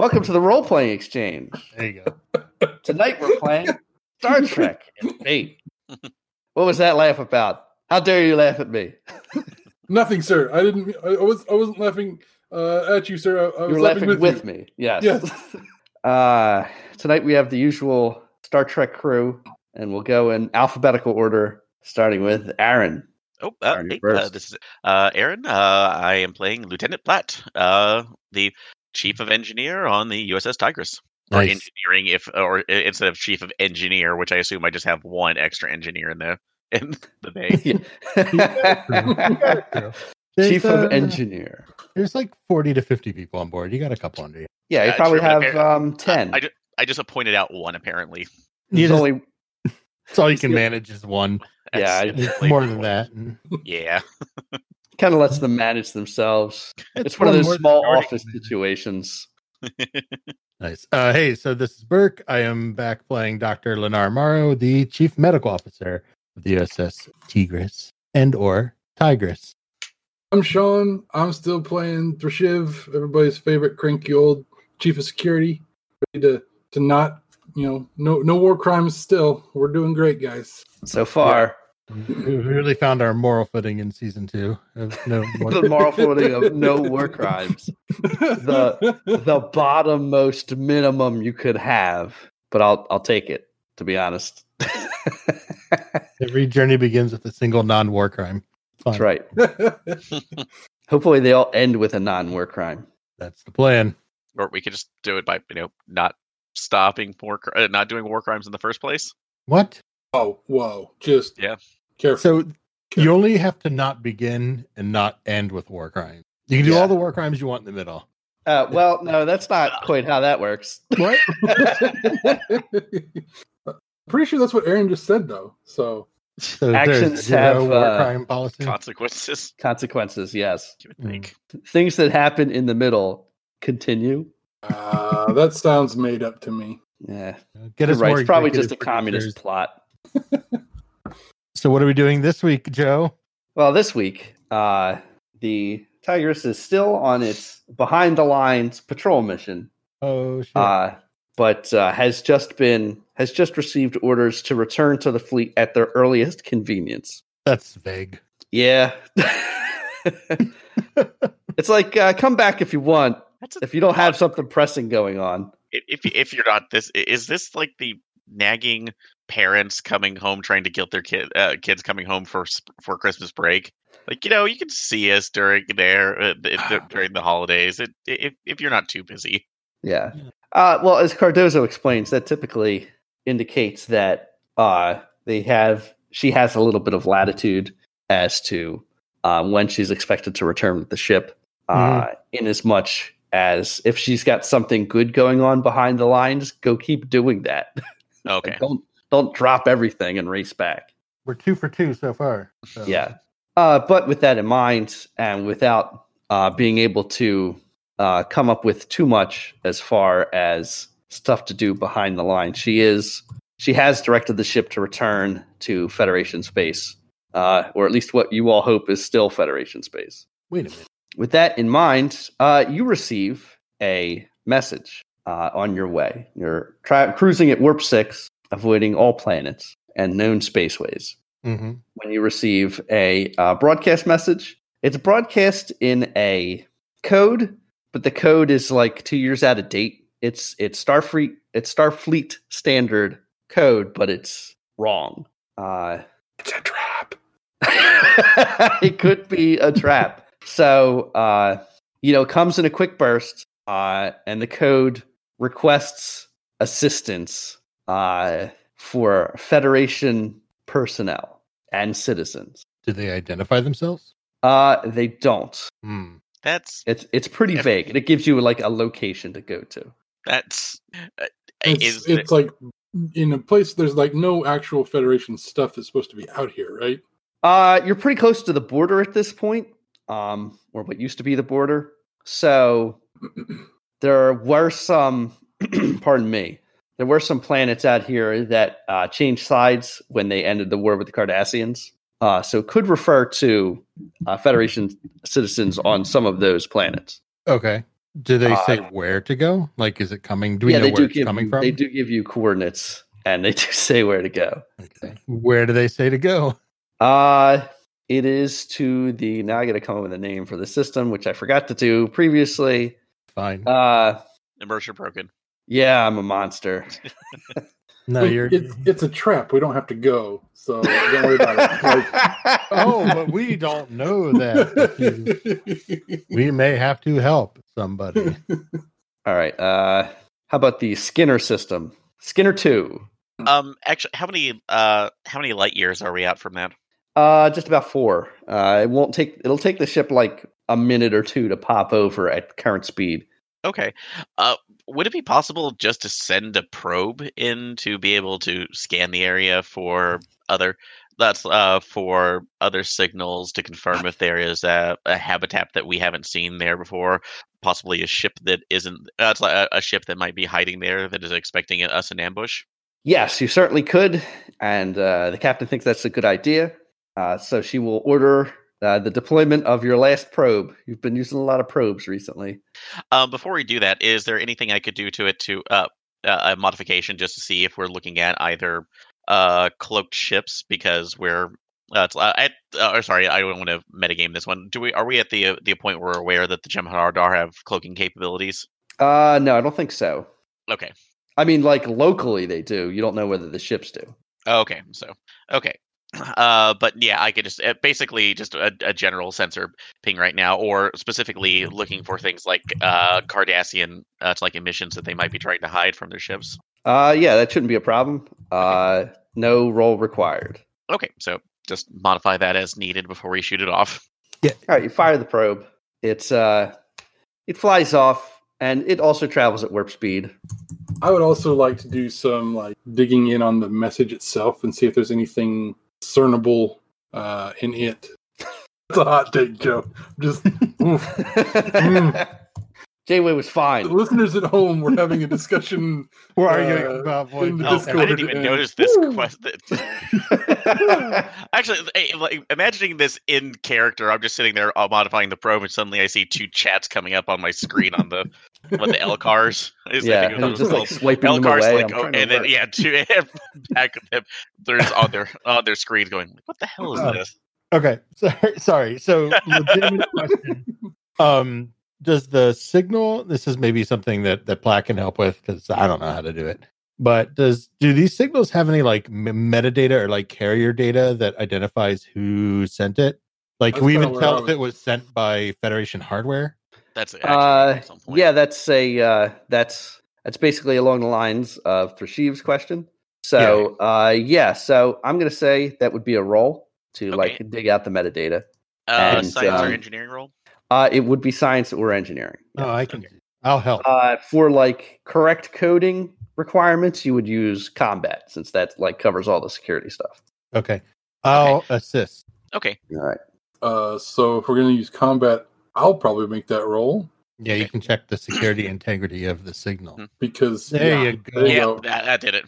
Welcome to the role playing exchange. There you go. Tonight we're playing Star Trek and Fate. What was that laugh about? How dare you laugh at me? Nothing, sir. I didn't. I, I was. I wasn't laughing uh, at you, sir. I, I was You're laughing with, with, you. me. Yes. Yes. Uh, tonight we have the usual Star Trek crew, and we'll go in alphabetical order, starting with Aaron. Oh, uh, Aaron, hey, uh, first. this is uh, Aaron. Uh, I am playing Lieutenant Platt, uh, the chief of engineer on the USS Tigris. Or engineering, if or instead of chief of engineer, which I assume I just have one extra engineer in the in the bay. There's, Chief of uh, Engineer. There's like 40 to 50 people on board. You got a couple under you. Yeah, you Yeah, probably true, have um, 10. I, ju- I just appointed out one apparently. You There's only That's all you can manage is one. Yeah, More than that. Yeah. kind of lets them manage themselves. It's, one of those small office commander. situations. Nice. Uh, hey, so this is Burke. I am back playing Dr. Lenar Morrow, the chief medical officer of the USS Tigris and or Tigris. I'm Sean. I'm still playing Thrashiv, everybody's favorite cranky old chief of security. Ready to to not, you know, no no war crimes. Still, we're doing great, guys. So far, We really found our moral footing in season two. Of no more- the moral footing of no war crimes. The the bottommost minimum you could have, but I'll I'll take it. To be honest, Every journey begins with a single non-war crime. Fun. that's right. Hopefully, they all end with a non-war crime. That's the plan. Or we could just do it by you know not stopping war, cr- uh, not doing war crimes in the first place. What? oh, whoa! Just Yeah. Careful. So you only have to not begin and not end with war crimes. You can do Yeah. all the war crimes you want in the middle. Uh, well, no, that's not quite how that works. What? Pretty sure that's what Aaron just said, though. So So Actions have, war uh, crime policy. Consequences. Consequences, yes. You would Mm. think. Things that happen in the middle continue. uh, that sounds made up to me. Yeah, Get you're us right. more It's probably just a communist producers. plot. So what are we doing this week, Joe? Well, this week, uh, the Tigris is still on its behind the lines patrol mission, Oh shit. uh, but uh, has just been has just received orders to return to the fleet at their earliest convenience. That's vague. Yeah, it's like uh, come back if you want. That's If you don't have something pressing going on, if if if you're not this, is this like the nagging parents coming home trying to guilt their kid uh, kids coming home for for Christmas break? Like you know, you can see us during there uh, th- th- during the holidays. It, if if you're not too busy. yeah. Yeah. Uh, well, as Cardozo explains, that typically indicates that uh, they have she has a little bit of latitude as to um, when she's expected to return with the ship. Uh, in as much as if she's got something good going on behind the lines, go keep doing that. Okay. don't don't drop everything and race back. We're two for two so far. So. Yeah. Uh, but with that in mind, and without uh, being able to uh, come up with too much as far as stuff to do behind the line, she is she has directed the ship to return to Federation space, uh, or at least what you all hope is still Federation space. Wait a minute. With that in mind, uh, you receive a message uh, on your way. You're tra- cruising at warp six, avoiding all planets and known spaceways hmm when you receive a uh, broadcast message. It's broadcast in a code, but the code is like two years out of date. It's it's Starfleet it's Starfleet standard code, but it's wrong. Uh, It's a trap. it could be a trap. So uh, you know, it comes in a quick burst, uh, and the code requests assistance uh, for Federation personnel and citizens. Do they identify themselves? Uh, they don't. Hmm. That's It's it's pretty Yeah. vague, and it gives you like a location to go to. that's uh, It's, is it's like in a place there's like no actual Federation stuff that's supposed to be out here, right? Uh, you're pretty close to the border at this point, um, or what used to be the border. So there were some, pardon me, there were some planets out here that uh, changed sides when they ended the war with the Cardassians. Uh, so it could refer to uh, Federation citizens on some of those planets. Okay. Do they say Uh, where to go? Like, is it coming? Do we yeah, know they where do it's give coming from? they do give you coordinates and they do say where to go. Okay. Where do they say to go? Uh it is to the now I gotta come up with a name for the system, which I forgot to do previously. Fine. Uh Immersion broken. Yeah, I'm a monster. no, Wait, you're. it's, it's a trap. We don't have to go, so don't worry about it. Like- oh, but we don't know that. we may have to help somebody. All right. Uh how about the Skinner system? Skinner two. Um, actually, how many uh how many light years are we out from that? Uh just about four. Uh it won't take it'll take the ship like a minute or two to pop over at current speed. Okay. Uh, would it be possible just to send a probe in to be able to scan the area for other that's uh for other signals to confirm if there is a, a habitat that we haven't seen there before, possibly a ship that isn't like a, a ship that might be hiding there that is expecting us in ambush. Yes, you certainly could, and uh, the captain thinks that's a good idea. Uh, so she will order uh, the deployment of your last probe. You've been using a lot of probes recently. Um, before we do that, is there anything I could do to it to uh, uh, a modification just to see if we're looking at either uh, cloaked ships because we're uh, it's, uh, uh, sorry, I don't want to metagame this one. Do we are we at the uh, the point where we're aware that the Jem'Hadar have cloaking capabilities? Uh, no, I don't think so. Okay, I mean, like locally they do. You don't know whether the ships do. okay, so okay. Uh, but yeah, I could just uh, basically just a, a general sensor ping right now, or specifically looking for things like uh, Cardassian, uh, it's like emissions that they might be trying to hide from their ships. Uh, yeah, that shouldn't be a problem. Uh, no roll required. Okay, so just modify that as needed before we shoot it off. Yeah. All right, you fire the probe. It's uh, it flies off, and it also travels at warp speed. I would also like to do some like digging in on the message itself and see if there's anything discernible uh, in it. That's a hot take, Joe. Just oof. Janeway was The fine. listeners at home were having a discussion. We're arguing Uh, about voice. in the Oh, I didn't even and- notice this question. Actually, like, imagining this in character, I'm just sitting there uh, modifying the probe, and suddenly I see two chats coming up on my screen on the what the LCARS. is. Yeah, and was just like called. swiping L them cars, away. like, oh, and then avert. yeah, two back of them. There's on their on their screens going, what the hell is Oh. this? Okay, sorry. Sorry. So, legitimate question. Um, does the signal? This is maybe something that that Platt can help with because I don't know how to do it. But does do these signals have any like metadata or like carrier data that identifies who sent it? Like, can we even tell if was- it was sent by Federation hardware? That's actually Uh, at some point. yeah, that's a uh, that's that's basically along the lines of Thrashiv's question. So, uh, yeah, so I'm gonna say that would be a roll to Okay. like dig out the metadata. uh, and, science or um, engineering roll. Uh, it would be science or engineering. Oh, I can. Okay. I'll help. Uh, for like correct coding requirements, you would use combat since that like covers all the security stuff. okay, I'll assist. Okay, All right. Uh, so if we're going to use combat, I'll probably make that roll Yeah, you can check the security integrity of the signal. Hmm. because There yeah, you go. there you yeah, go. that, that did it.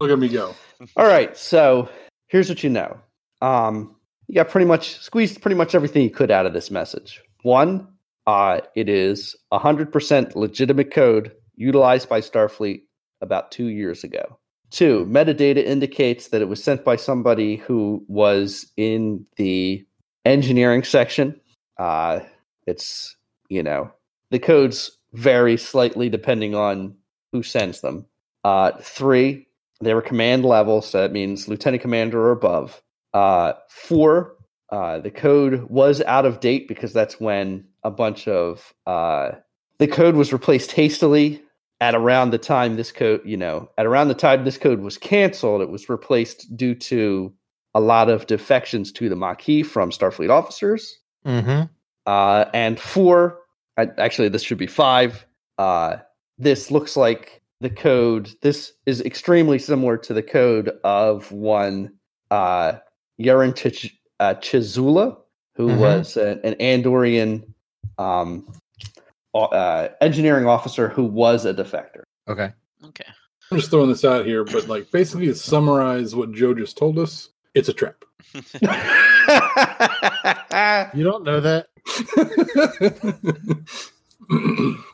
Look at me go. All right. So here's what you know. Um, you got pretty much squeezed pretty much everything you could out of this message. One, uh, it is 100% legitimate code utilized by Starfleet about two years ago. Two, metadata indicates that it was sent by somebody who was in the engineering section. Uh, it's, you know, the codes vary slightly depending on who sends them. Uh, three, they were command level, so that means lieutenant commander or above. Uh, four, uh, the code was out of date because that's when a bunch of uh, the code was replaced hastily at around the time this code, you know, at around the time this code was canceled. It was replaced due to a lot of defections to the Maquis from Starfleet officers. Mm-hmm. Uh, and four, actually, this should be five. Uh, this looks like the code. This is extremely similar to the code of one uh, Yaren Chich- uh, Chizula, who Mhm. was an, an Andorian um, uh, engineering officer who was a defector. Okay. Okay. I'm just throwing this out here, but like basically to summarize what Joe just told us, it's a trap. You don't know that.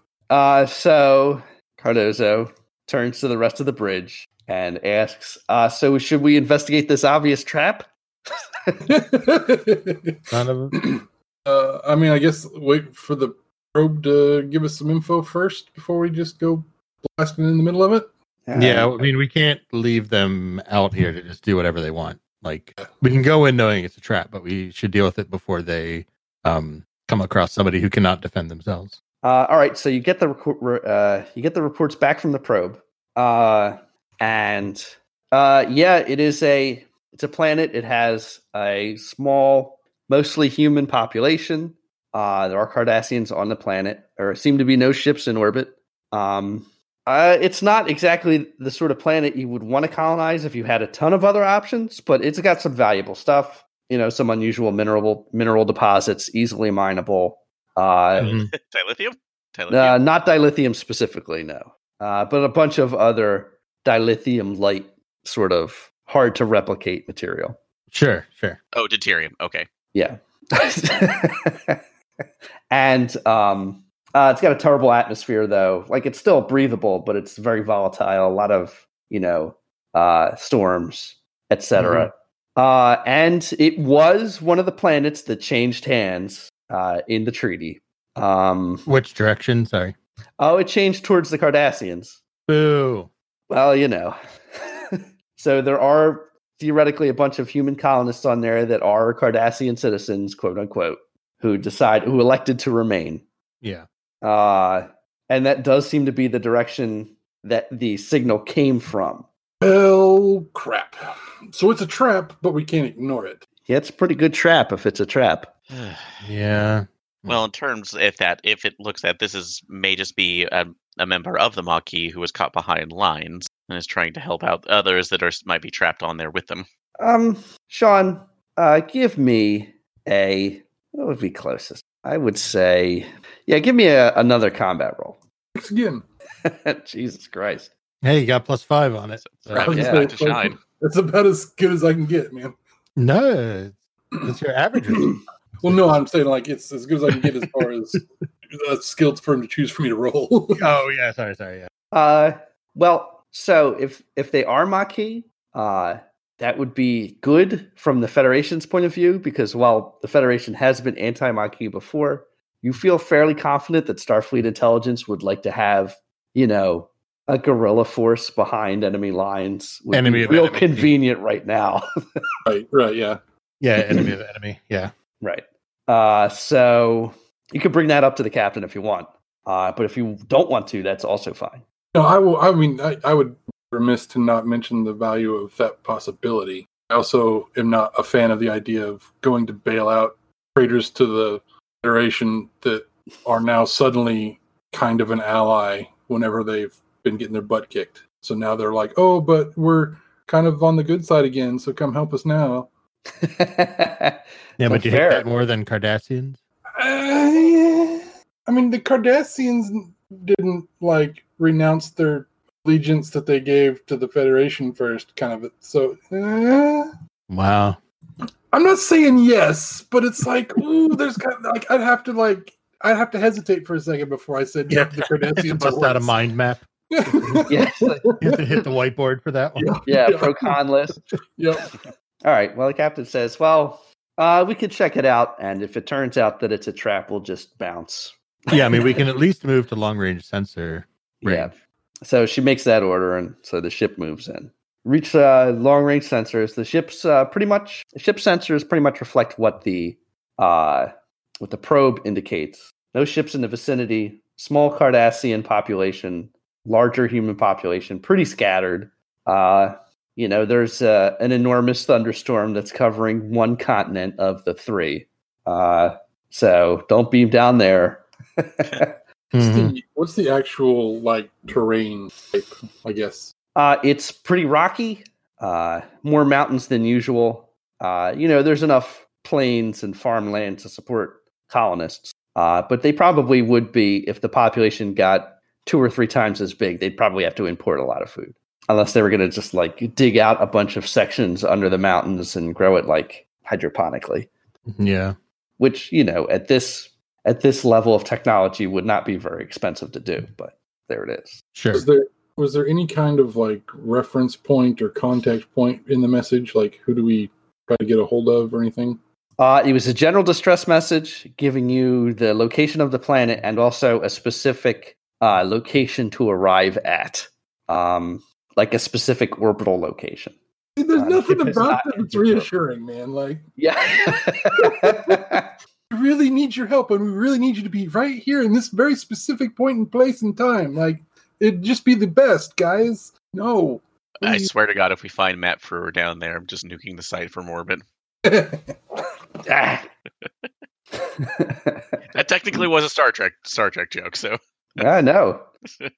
Uh, so Cardozo turns to the rest of the bridge and asks, uh, "So should we investigate this obvious trap?" None of uh, I mean, I guess wait for the probe to give us some info first before we just go blasting in the middle of it. Yeah, I mean, we can't leave them out here to just do whatever they want. Like, we can go in knowing it's a trap, but we should deal with it before they um, come across somebody who cannot defend themselves. Uh, all right, so you get the reco- re- uh, you get the reports back from the probe, uh, and uh, yeah, it is a it's a planet. It has a small, mostly human population. Uh, there are Cardassians on the planet. There seem to be no ships in orbit. Um, uh, it's not exactly the sort of planet you would want to colonize if you had a ton of other options, but it's got some valuable stuff. You know, some unusual mineral mineral deposits, easily mineable. Uh, dilithium. Dilithium. uh, not dilithium specifically, no. Uh, but a bunch of other dilithium light, sort of hard to replicate material. Sure, sure. oh, deuterium. Okay. Yeah. and um, uh, it's got a terrible atmosphere, though. Like it's still breathable, but it's very volatile. A lot of you know uh, storms, etc. Uh, and it was one of the planets that changed hands uh, in the treaty. Um, Which direction? Sorry. oh, it changed towards the Cardassians. Boo. Well, you know. So there are theoretically a bunch of human colonists on there that are Cardassian citizens, quote unquote, who decide who elected to remain. Yeah. Uh, and that does seem to be the direction that the signal came from. Hell crap. So it's a trap, but we can't ignore it. Yeah, it's a pretty good trap if it's a trap. Yeah. well, in terms if that if it looks at this is may just be a, a member of the Maquis who was caught behind lines and is trying to help out others that are might be trapped on there with them. Um, Sean, uh, give me a what would be closest? I would say, yeah, give me a, another combat roll. Thanks again. Jesus Christ. Hey, you got plus five on it. So- Rabbit's yeah. back to shine. That's about as good as I can get, man. No, it's your average. Well, no, I'm saying like it's as good as I can get as far as a skilled firm to choose for me to roll. oh yeah, sorry, sorry. Yeah. Uh, well, so if if they are Maquis, uh, that would be good from the Federation's point of view because while the Federation has been anti-Maquis before, you feel fairly confident that Starfleet intelligence would like to have, you know, a guerrilla force behind enemy lines. Would Enemy be of real enemy. convenient right now. right, right, yeah. Yeah, enemy of enemy. Yeah. Right. Uh, so you could bring that up to the captain if you want. Uh, but if you don't want to, that's also fine. No, I will. I mean, I, I would be remiss to not mention the value of that possibility. I also am not a fan of the idea of going to bail out traders to the Federation that are now suddenly kind of an ally whenever they've been getting their butt kicked. So now they're like, oh, but we're kind of on the good side again, so come help us now. Yeah, Well, but you fair. hate that more than Cardassians? Uh, I mean, the Cardassians didn't like renounce their allegiance that they gave to the Federation first, kind of. So uh, Wow. I'm not saying yes, but it's like, ooh, there's kind of, like I'd have to like I'd have to hesitate for a second before I said yeah. the Cardassians Bust out a mind map. yes. You have to hit the whiteboard for that one. Yeah, pro con list. Yep. All right. Well, the captain says, well, uh, we could check it out. And if it turns out that it's a trap, we'll just bounce. Yeah, I mean, we can at least move to long range sensor. Yeah. So she makes that order. And so the ship moves in. Reach uh, long range sensors. The ship's uh, pretty much, ship sensors pretty much reflect what the, uh, what the probe indicates. No ships in the vicinity, small Cardassian population, larger human population, pretty scattered. Uh, you know, there's uh, an enormous thunderstorm that's covering one continent of the three. Uh, so don't beam down there. What's, the, what's the actual like terrain type? I guess. Uh, it's pretty rocky, uh, more mountains than usual. Uh, you know, there's enough plains and farmland to support colonists, uh, but they probably would be if the population got two or three times as big. They'd probably have to import a lot of food, unless they were going to just like dig out a bunch of sections under the mountains and grow it like hydroponically. Yeah. Which you know, at this at this level of technology would not be very expensive to do. But there it is. Sure. Was there was there any kind of like reference point or contact point in the message? Like who do we try to get a hold of or anything? Uh, it was a general distress message giving you the location of the planet and also a specific uh, location to arrive at, um, like a specific orbital location. There's Uh, nothing it's about that that's reassuring, man. Like Yeah. we really need your help and we really need you to be right here in this very specific point point in place and time. Like it'd just be the best, guys. No. I swear to God, if we find Matt Frewer down there, I'm just nuking the site from orbit. Ah. That technically was a Star Trek Star Trek joke. So I know.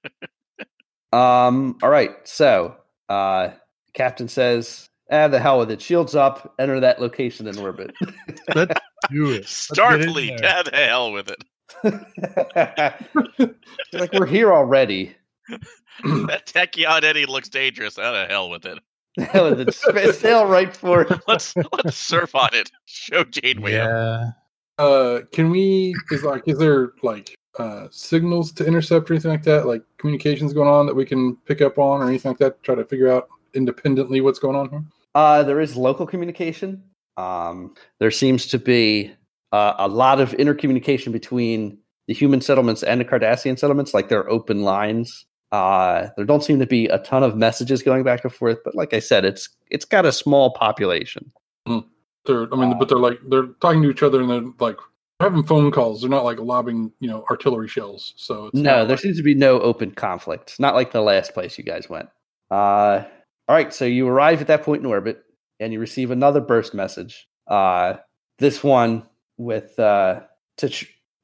Um. All right. So, uh, Captain says, "Ah, the hell with it. Shields up. Enter that location in orbit." Let's do it. Let's Starfleet, there. how the hell with it? like we're here already. That Tachyon eddy looks dangerous. How the hell with it? Hell with it. Sp- Sail right for it. Let's let's surf on it. Show Janeway. up. Yeah. uh can we is like is there like uh signals to intercept or anything like that? Like communications going on that we can pick up on or anything like that, try to figure out independently what's going on here? Uh, there is local communication. Um, there seems to be uh, a lot of intercommunication between the human settlements and the Cardassian settlements. Like there are open lines. Uh, there don't seem to be a ton of messages going back and forth, but like I said, it's it's got a small population. They're I mean, but they're like they're talking to each other and they're like having phone calls. They're not like lobbing, you know, artillery shells. So it's no, there like- seems to be no open conflict. Not like the last place you guys went. Uh, all right, so you arrive at that point in orbit, and you receive another burst message. Uh, this one with uh, to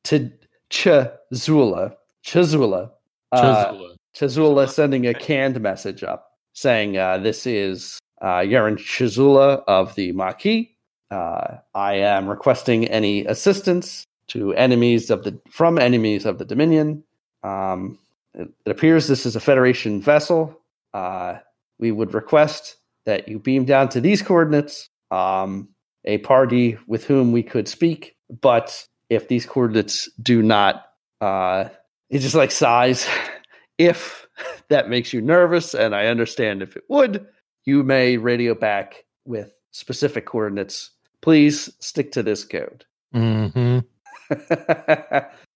to Chazula, Chazula, uh, Chisula. Chazula sending a canned message up saying, uh, "This is uh, Yaren Chazula of the Maquis. Uh, I am requesting any assistance to enemies of the from enemies of the Dominion. Um, it, it appears this is a Federation vessel. Uh, we would request that you beam down to these coordinates. Um, a party with whom we could speak, but if these coordinates do not, uh, it's just like size. if that makes you nervous, and I understand if it would, you may radio back with specific coordinates. Please stick to this code. Mm-hmm.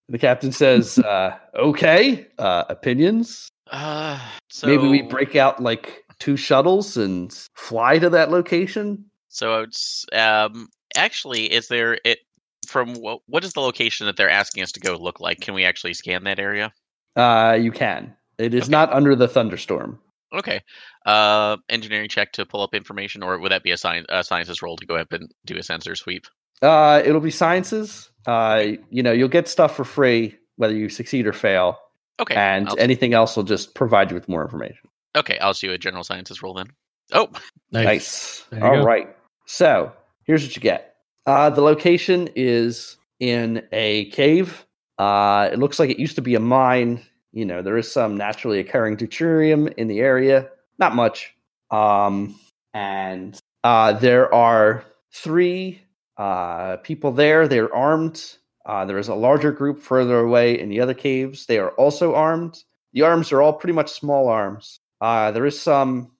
the captain says, uh, "Okay, uh, opinions. Uh, so Maybe we break out like two shuttles and fly to that location." So I would um actually is there it from what what is the location that they're asking us to go look like? Can we actually scan that area? Uh, you can. It is Okay. not under the thunderstorm. Okay. Uh, engineering check to pull up information, or would that be a science a sciences roll to go up and do a sensor sweep? Uh, it'll be sciences. Uh, you know, you'll get stuff for free whether you succeed or fail, Okay. and I'll, anything else will just provide you with more information. Okay, I'll do a general sciences roll then. Oh, Nice. Nice. All go. right. So here's what you get. Uh, the location is in a cave. Uh, it looks like it used to be a mine. You know, there is some naturally occurring deuterium in the area. Not much. Um, and uh, there are three uh, people there. They're armed. Uh, there is a larger group further away in the other caves. They are also armed. The arms are all pretty much small arms. Uh, there is some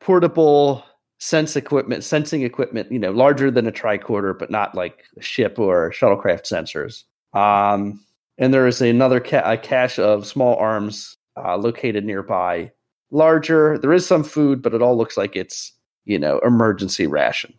portable sense equipment, sensing equipment, you know, larger than a tricorder, but not like a ship or shuttlecraft sensors. Um, and there is another ca- a cache of small arms uh, located nearby. Larger, there is some food, but it all looks like it's you know emergency ration.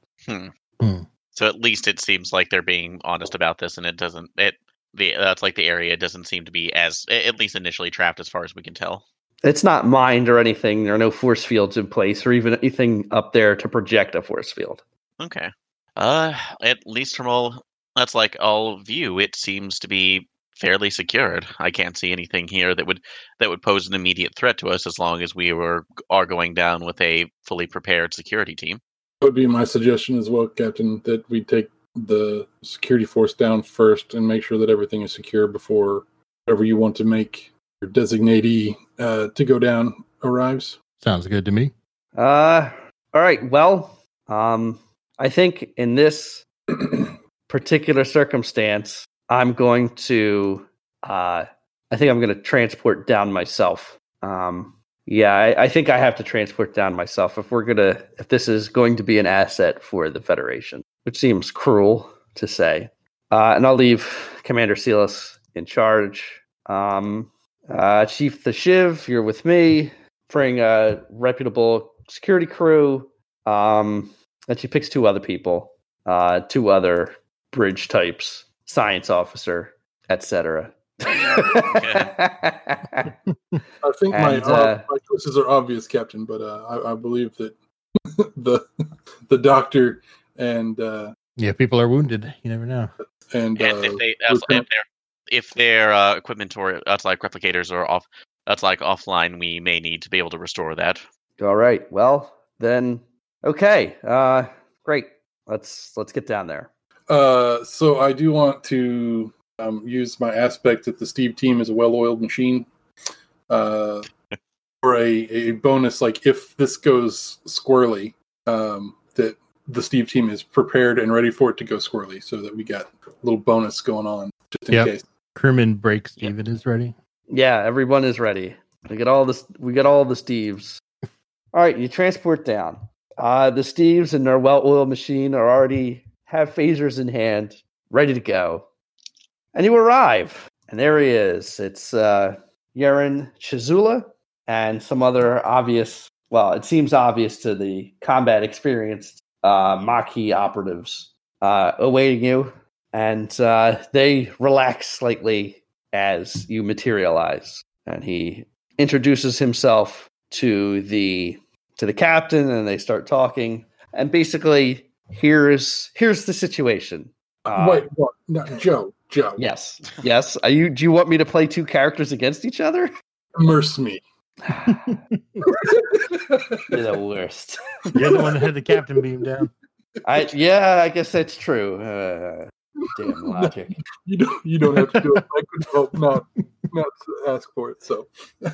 so at least it seems like they're being honest about this, and it doesn't it the that's like the area doesn't seem to be as at least initially trapped as far as we can tell. It's not mined or anything. There are no force fields in place or even anything up there to project a force field. Okay. Uh, at least from all that's like all view, it seems to be fairly secured. I can't see anything here that would that would pose an immediate threat to us as long as we were are going down with a fully prepared security team. Would be my suggestion as well, Captain, that we take the security force down first and make sure that everything is secure before whatever you want to make your designatee uh, to go down arrives. Sounds good to me. Uh, all right. Well, um, I think in this particular circumstance, I'm going to. Uh, I think I'm going to transport down myself. Um, yeah, I, I think I have to transport down myself if we're gonna if this is going to be an asset for the Federation, which seems cruel to say. Uh, and I'll leave Commander Silas in charge. Um, uh, Chief the Shiv, you're with me. Bring a reputable security crew. Um, and she picks two other people, uh, two other bridge types, science officer, etc. I think my, And, uh, uh, my choices are obvious, Captain, but uh, I, I believe that the the doctor and uh, Yeah, people are wounded. You never know. and, And uh, if they if, Lieutenant- if their if their uh, equipment or that's like replicators are off that's like offline, we may need to be able to restore that. All right. Well, then, okay. Uh, great. Let's let's get down there. Uh, so I do want to um, use my aspect that the Steve team is a well-oiled machine uh, for a, a bonus. Like if this goes squirrely, um, that the Steve team is prepared and ready for it to go squirrely, so that we got a little bonus going on just in Yep. case. Crewman break Steven is ready. Yeah, everyone is ready. We get all this. We get all the Steves. All right, you transport down. Uh, the Steves and their well-oiled machine are already have phasers in hand, ready to go. And you arrive, and there he is. It's uh, Yaren Chizula and some other obvious. Well, it seems obvious to the combat experienced uh, Maquis operatives uh, awaiting you, and uh, they relax slightly as you materialize. And he introduces himself to the to the captain and they start talking. And basically here's here's the situation. Uh, Wait, what? No, Joe, Joe, yes yes. Are you do you want me to play two characters against each other? Immerse me. you're the worst. You're the one that had the captain beam down. i yeah i guess that's true. Uh, damn logic you don't, you don't have to do it. I could help not, not to ask for it. So,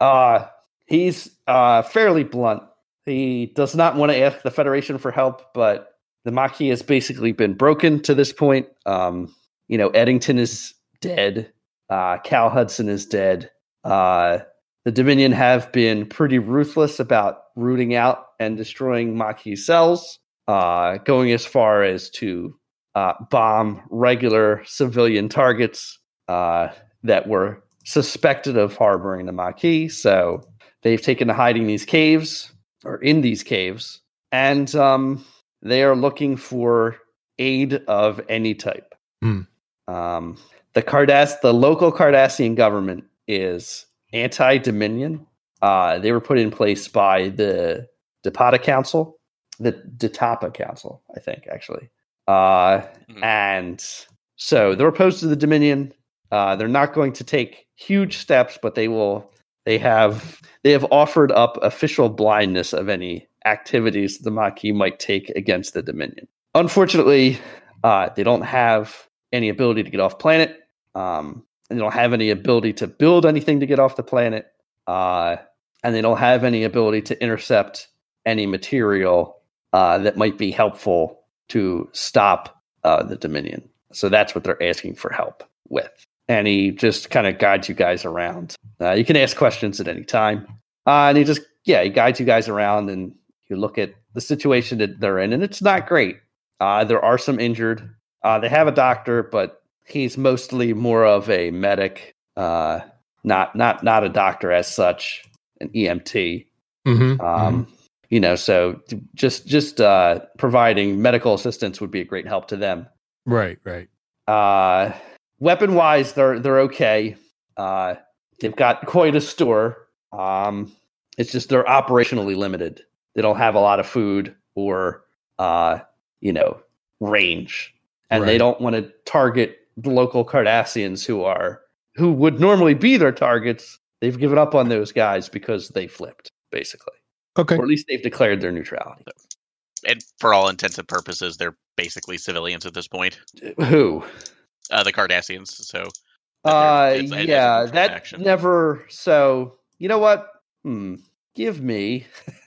Uh, he's uh, fairly blunt. He does not want to ask the Federation for help, but the Maquis has basically been broken to this point. Um, you know, Eddington is dead. Uh, Cal Hudson is dead. Uh, the Dominion have been pretty ruthless about rooting out and destroying Maquis cells, uh, going as far as to uh, bomb regular civilian targets uh, that were suspected of harboring the Maquis. So they've taken to hiding these caves or in these caves, and um, they are looking for aid of any type. Hmm. Um, the Cardass, the local Cardassian government is anti-Dominion. Uh, they were put in place by the Depata Council, the Detapa Council, I think, actually. Uh, Mhm. and so they're opposed to the Dominion. Uh, they're not going to take huge steps, but they will. They have they have offered up official blindness of any activities the Maquis might take against the Dominion. Unfortunately, uh, they don't have any ability to get off planet, um, and they don't have any ability to build anything to get off the planet, uh, and they don't have any ability to intercept any material uh, that might be helpful to stop uh, the Dominion. So that's what they're asking for help with. And he just kind of guides you guys around. Uh, you can ask questions at any time. Uh, and he just, yeah, he guides you guys around and you look at the situation that they're in, and it's not great. Uh, there are some injured. Uh, they have a doctor, but he's mostly more of a medic, uh, not not not a doctor as such, an EMT Mm-hmm. um, you know so just just uh, providing medical assistance would be a great help to them. Right, right. uh, weapon wise they're they're okay. Uh, they've got quite a store. Um, it's just they're operationally limited. They don't have a lot of food or uh, you know range. And they don't want to target the local cardassians who are who would normally be their targets. They've given up on those guys because they flipped basically Okay. or at least they've declared their neutrality. And for all intents and purposes, they're basically civilians at this point. Who? Uh, the Cardassians. So Uh, It's- it's yeah, neutral that faction. never. So you know what? Hmm. Give me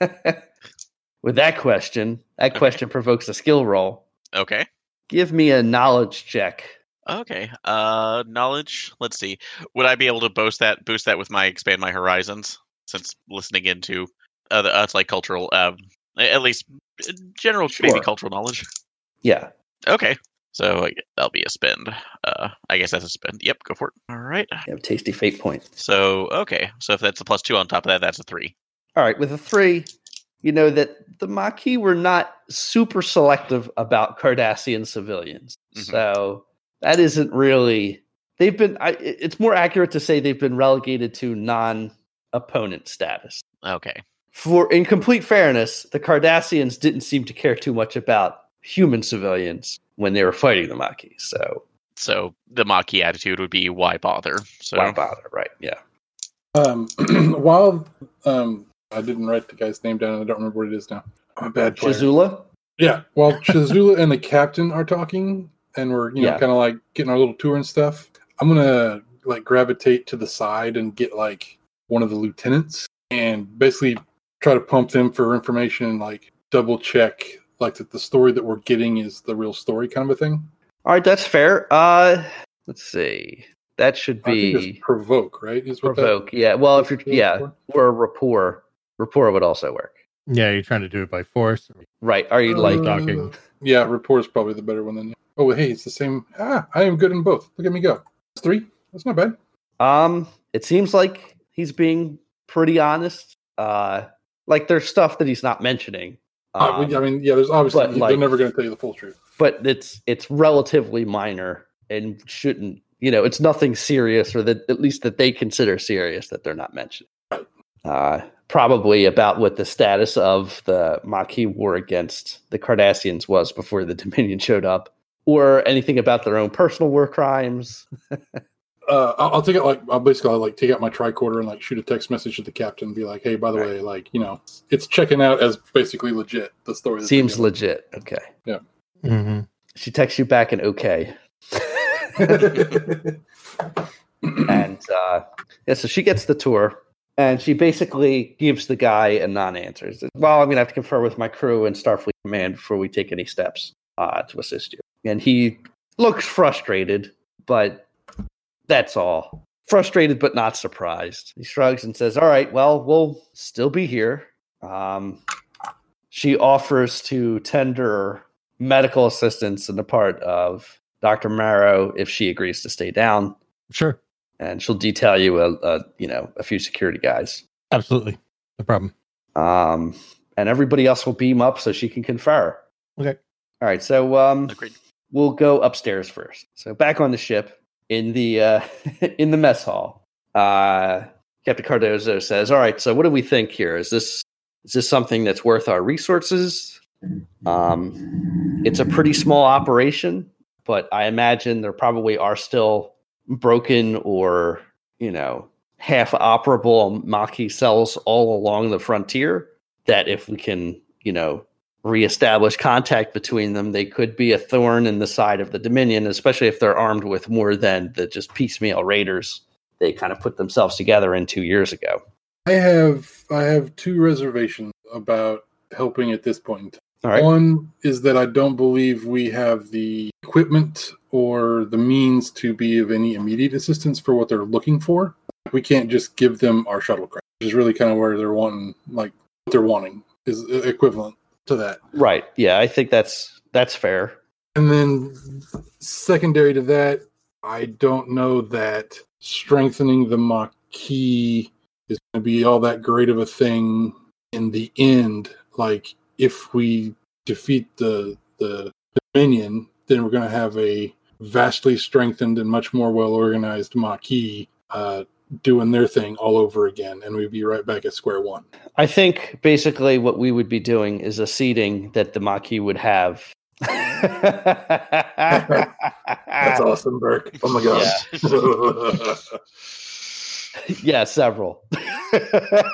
with that question. That Okay. question provokes a skill roll. okay, Give me a knowledge check Okay. Uh, knowledge. Let's see. Would I be able to boost that? Boost that with my expand my horizons? Since listening into uh, the, uh, like cultural, um, at least uh, general maybe cultural knowledge. Yeah. Okay. So that'll be a spend. Uh, I guess that's a spend. Yep, go for it. All right. You have tasty fate point. So okay. So if that's a plus two on top of that, that's a three. All right, with a three, you know that the Maquis were not super selective about Cardassian civilians. Mhm. So that isn't really. They've been. I, it's more accurate to say they've been relegated to non-opponent status. Okay. For in complete fairness, the Cardassians didn't seem to care too much about human civilians when they were fighting the Maquis. So So the Maquis attitude would be why bother? So why bother, right? Yeah. Um, while um, I didn't write the guy's name down, I don't remember what it is now. I'm a bad player. Shazula. Yeah, while Chizula and the captain are talking, and we're you know Yeah. kind of like getting our little tour and stuff, I'm gonna like gravitate to the side and get like one of the lieutenants and basically try to pump them for information and like double check like that the story that we're getting is the real story kind of a thing. All right, that's fair. Uh, let's see. That should I think be it's provoke, right? Is what that- provoke. Yeah. Well, if you're yeah, for? or a rapport, rapport would also work. Yeah, you're trying to do it by force. Right? Are you like? Uh, talking. Yeah, rapport is probably the better one than. Oh, hey, it's the same. Ah, I am good in both. Look at me go. It's three. That's not bad. Um, it seems like he's being pretty honest. Uh, like there's stuff that he's not mentioning. Um, I mean, yeah, there's obviously but, they're never going to tell you the full truth. but it's it's relatively minor and shouldn't you know it's nothing serious or that at least that they consider serious that they're not mentioning Right. uh probably about what the status of the Maquis war against the Cardassians was before the Dominion showed up or anything about their own personal war crimes Uh, I'll, I'll take it like I'll basically I'll, like take out my tricorder and like shoot a text message to the captain and be like, "Hey, by the Right. way, like you know, it's checking out as basically legit." The story that seems legit okay Mm-hmm. she texts you back and okay and uh, yeah, so she gets the tour, and she basically gives the guy a non-answer. Says, Well, I'm gonna have to confer with my crew and Starfleet Command before we take any steps uh, to assist you. And he looks frustrated, but that's all. Frustrated, but not surprised. He shrugs and says, "All right, well, we'll still be here." Um, she offers to tender medical assistance in the part of Dr. Morrow if she agrees to stay down Sure. and she'll detail you a, a you know a few security guys Absolutely. No problem. um and everybody else will beam up so she can confer Okay. all right so um Agreed. we'll go upstairs first so back on the ship in the uh in the mess hall. Uh captain cardozo says all right so what do we think here? Is this is this something that's worth our resources? Um it's a pretty small operation but i imagine there probably are still broken or you know half operable Maquis cells all along the frontier that if we can you know reestablish contact between them they could be a thorn in the side of the dominion especially if they're armed with more than the just piecemeal raiders they kind of put themselves together in two years ago I have I have two reservations about helping at this point. in time. all right One is that I don't believe we have the equipment or the means to be of any immediate assistance for what they're looking for. We can't just give them our shuttlecraft, which is really kind of where they're wanting, like what they're wanting is equivalent to that. right yeah i think that's that's fair And then secondary to that, I don't know that strengthening the Maquis is going to be all that great of a thing in the end. Like if we defeat the the Dominion, then we're going to have a vastly strengthened and much more well organized Maquis uh, doing their thing all over again, and we'd be right back at square one. i think basically what we would be doing is a seating that the Maquis would have That's awesome, Burke. Oh my gosh. yeah, several.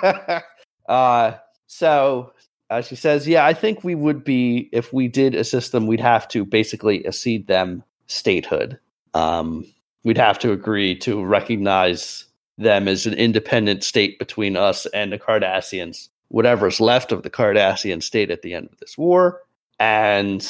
uh, so uh, she says, "Yeah, I think we would be if we did assist them. We'd have to basically accede them statehood. Um, we'd have to agree to recognize them as an independent state between us and the Cardassians. Whatever's left of the Cardassian state at the end of this war, and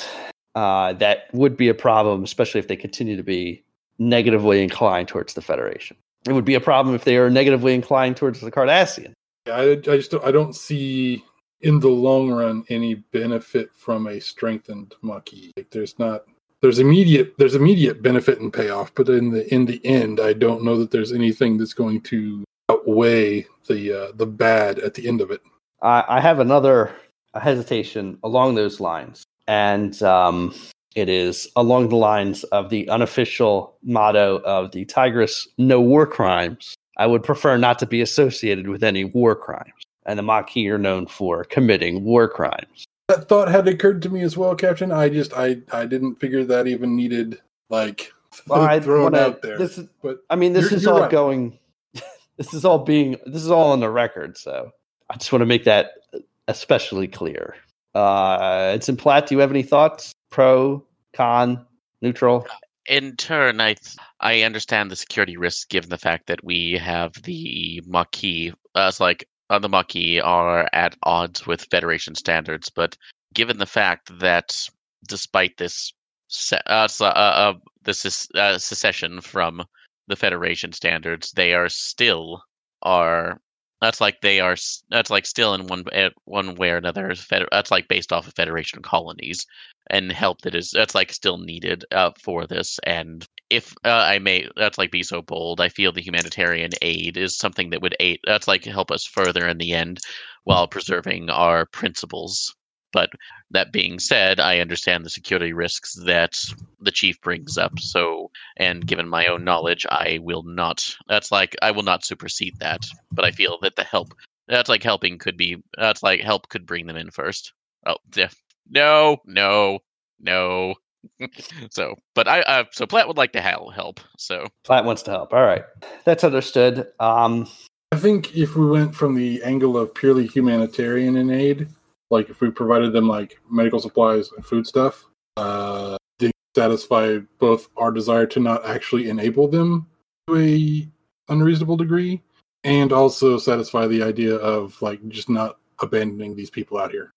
uh, that would be a problem, especially if they continue to be negatively inclined towards the Federation. It would be a problem if they are negatively inclined towards the Cardassian. Yeah, I, I just don't, I don't see in the long run any benefit from a strengthened Maquis. Like there's not there's immediate there's immediate benefit and payoff, but in the in the end, I don't know that there's anything that's going to outweigh the uh, the bad at the end of it. I, I have another hesitation along those lines, and um, it is along the lines of the unofficial motto of the Tigris: "No war crimes." I would prefer not to be associated with any war crimes, and the Maquis are known for committing war crimes. That thought had occurred to me as well, Captain. I just I I didn't figure that even needed like Well, I thrown wanna- out there. This is, but I mean, this You're- is you're all right. going. this is all being. This is all on the record. So I just want to make that especially clear. Uh, it's in Platt. Do you have any thoughts? Pro, con, neutral? in turn, I th- I understand the security risks given the fact that we have the Maquis. as like the Maquis are at odds with Federation standards, but given the fact that despite this se- uh, uh, uh, this is uh, secession from the Federation standards, they are still are. That's like they are. That's like still in one eh, one way or another. That's like based off of Federation of colonies and help that is that's like still needed uh, for this and if uh, i may that's like be so bold i feel the humanitarian aid is something that would aid that's like help us further in the end while preserving our principles but that being said i understand the security risks that the chief brings up so and given my own knowledge i will not that's like i will not supersede that but i feel that the help that's like helping could be that's like help could bring them in first oh yeah no, no, no. so, but I, uh, so Platt would like to hel- help. So, Platt wants to help. All right, that's understood. Um, I think if we went from the angle of purely humanitarian in aid, like if we provided them like medical supplies and food stuff, uh, they satisfy both our desire to not actually enable them to a unreasonable degree, and also satisfy the idea of like just not abandoning these people out here.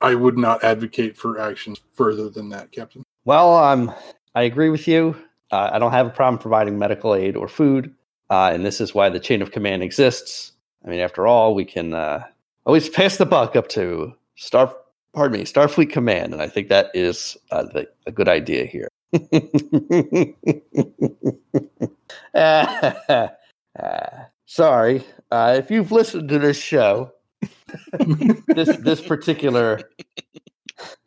I would not advocate for actions further than that, Captain. well, um, I agree with you. Uh, I don't have a problem providing medical aid or food, uh, and this is why the chain of command exists. I mean, after all, we can uh, always pass the buck up to Star. Pardon me, Starfleet Command, and I think that is uh, the, a good idea here. Uh, sorry, uh, if you've listened to this show, this this particular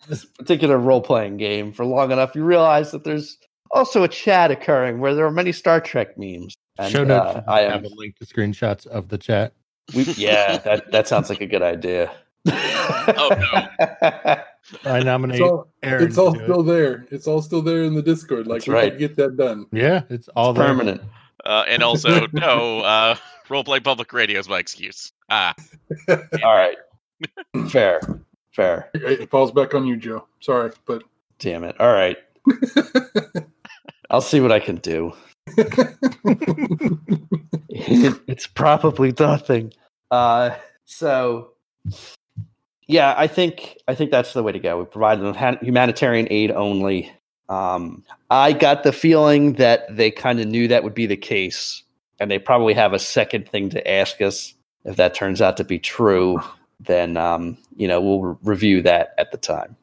this particular role playing game for long enough, you realize that there's also a chat occurring where there are many Star Trek memes. And, Show notes uh, I have am, a link to screenshots of the chat. We, yeah, that that sounds like a good idea. Oh, I nominate It's all, Aaron. it's all to do it. still there. It's all still there in the Discord. Like That's we right. can get that done. Yeah, it's all there. permanent. uh, and also, no, uh, roleplay public radio is my excuse. Ah, All right, fair, fair. It falls back on you, Joe. Sorry, but Damn it. All right, I'll see what I can do. it's probably nothing. Uh, so yeah, I think I think that's the way to go. We provide them humanitarian aid only. Um, I got the feeling that they kind of knew that would be the case, and they probably have a second thing to ask us. If that turns out to be true, then um, you know we'll re- review that at the time.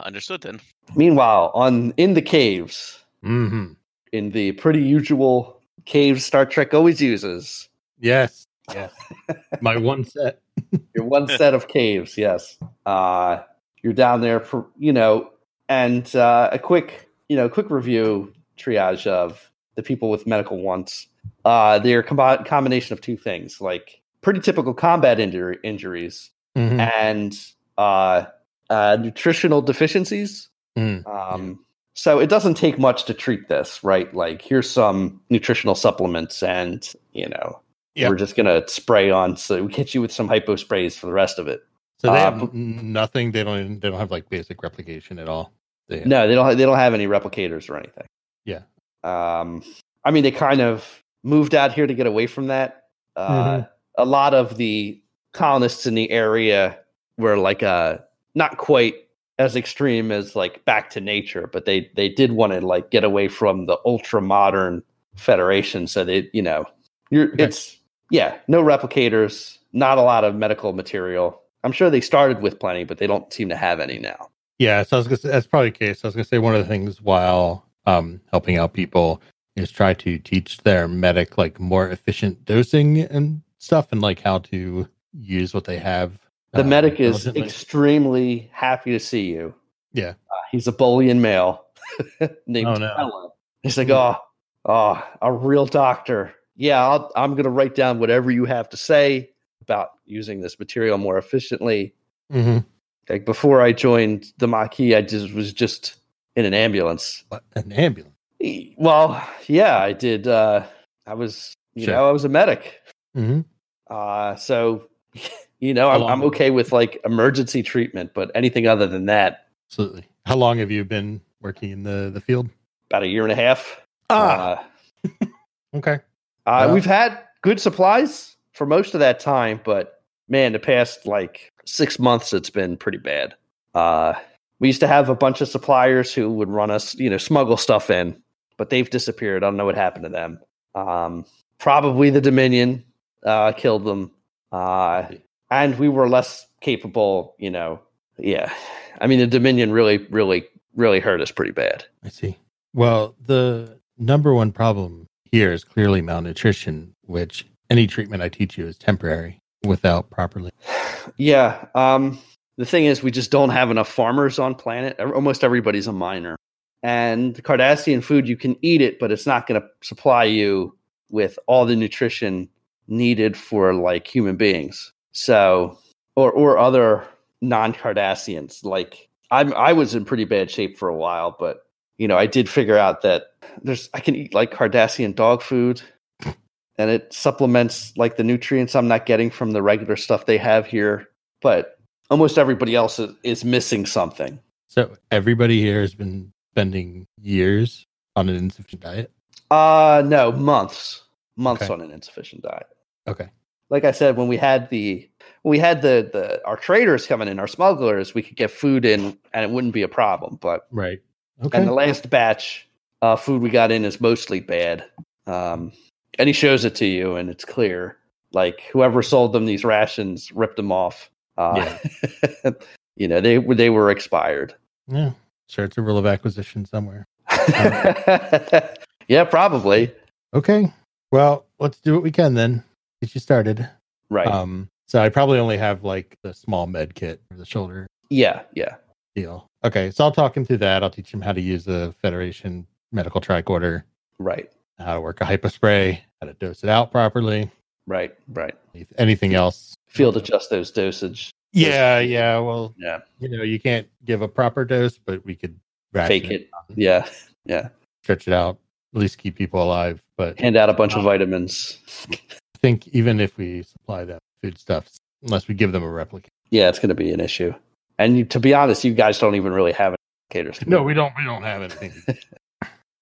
understood then. Meanwhile, on in the caves, hmm in the pretty usual caves Star Trek always uses. Yes, yes. My one set. Your one set of caves, yes. Uh, you're down there for you know, and uh, a quick you know quick review triage of the people with medical wants. Uh, they're a combi- combination of two things, like pretty typical combat injury- injuries Mhm. and uh, uh, nutritional deficiencies. Mm. Um, So it doesn't take much to treat this, right? Like here's some nutritional supplements, and you know Yeah. we're just gonna spray on. So we hit you with some hypo sprays for the rest of it. So they Uh, have n- nothing. They don't. Even, they don't have like basic replication at all. They No, they don't. They don't have any replicators or anything. Yeah. Um, I mean, they kind of moved out here to get away from that. Uh, Mhm. A lot of the colonists in the area were like uh not quite as extreme as like back to nature, but they they did want to like get away from the ultra modern Federation. So they, you know, you're Okay. it's yeah, no replicators, not a lot of medical material. I'm sure they started with plenty, but they don't seem to have any now. Yeah, so I was gonna say, that's probably the case. I was gonna say one of the things while um, helping out people is try to teach their medic like more efficient dosing and stuff, and like how to use what they have. The uh, medic is extremely happy to see you. Yeah. Uh, he's a Bolian male named Oh, no. He's like, oh, oh, a real doctor. Yeah, I'll, I'm going to write down whatever you have to say about using this material more efficiently. Mhm. Like before I joined the Maquis, I just was just in an ambulance. What, an ambulance. Well, yeah, I did. Uh, I was, you Sure. know, I was a medic. hmm Uh, so, you know, I'm, I'm okay with like emergency treatment, but anything other than that, Absolutely. How long have you been working in the the field? about a year and a half. Ah. Uh, Okay. uh, Well- we've had good supplies for most of that time, but man, the past like six months, it's been pretty bad. Uh, we used to have a bunch of suppliers who would run us, you know, smuggle stuff in, but they've disappeared. I don't know what happened to them. Um, probably the Dominion uh, killed them. Uh, and we were less capable, you know. Yeah. I mean, the Dominion really, really, really hurt us pretty bad. I see. Well, the number one problem here is clearly malnutrition, which any treatment I teach you is temporary without properly. Yeah. Um, the thing is, we just don't have enough farmers on planet. Almost everybody's a miner. And the Cardassian food, you can eat it, but it's not going to supply you with all the nutrition needed for like human beings. So, or or other non-Cardassians. Like I'm, I was in pretty bad shape for a while, but you know, I did figure out that there's I can eat like Cardassian dog food, and it supplements like the nutrients I'm not getting from the regular stuff they have here. But almost everybody else is, is missing something. So everybody here has been spending years on an insufficient diet. Uh no, months, months Okay. on an insufficient diet. Okay. Like I said, when we had the we had the the our traders coming in, our smugglers, we could get food in, and it wouldn't be a problem. But Right. Okay. and the last batch uh, food we got in is mostly bad. Um, and he shows it to you, and it's clear. Like whoever sold them these rations ripped them off. Uh, you know they were they were expired. yeah. Sure. It's a rule of acquisition somewhere. yeah, probably. Okay. Well, let's do what we can then. Get you started. Right. Um, so I probably only have like the small med kit for the shoulder yeah, yeah. deal. Okay. So I'll talk him through that. I'll teach him how to use the Federation medical tricorder, Right. how to work a hypospray, how to dose it out properly. Right. Right. Anything else? Field adjust those dosage. Yeah. Yeah. Well, Yeah. you know, you can't give a proper dose, but we could Fake it. Yeah. Yeah. stretch it out, at least keep people alive. But Hand out a bunch of uh, vitamins. I think even if we supply them foodstuffs, unless we give them a replica. Yeah, it's going to be an issue. And you, to be honest, you guys don't even really have indicators. No, we don't. We don't have anything.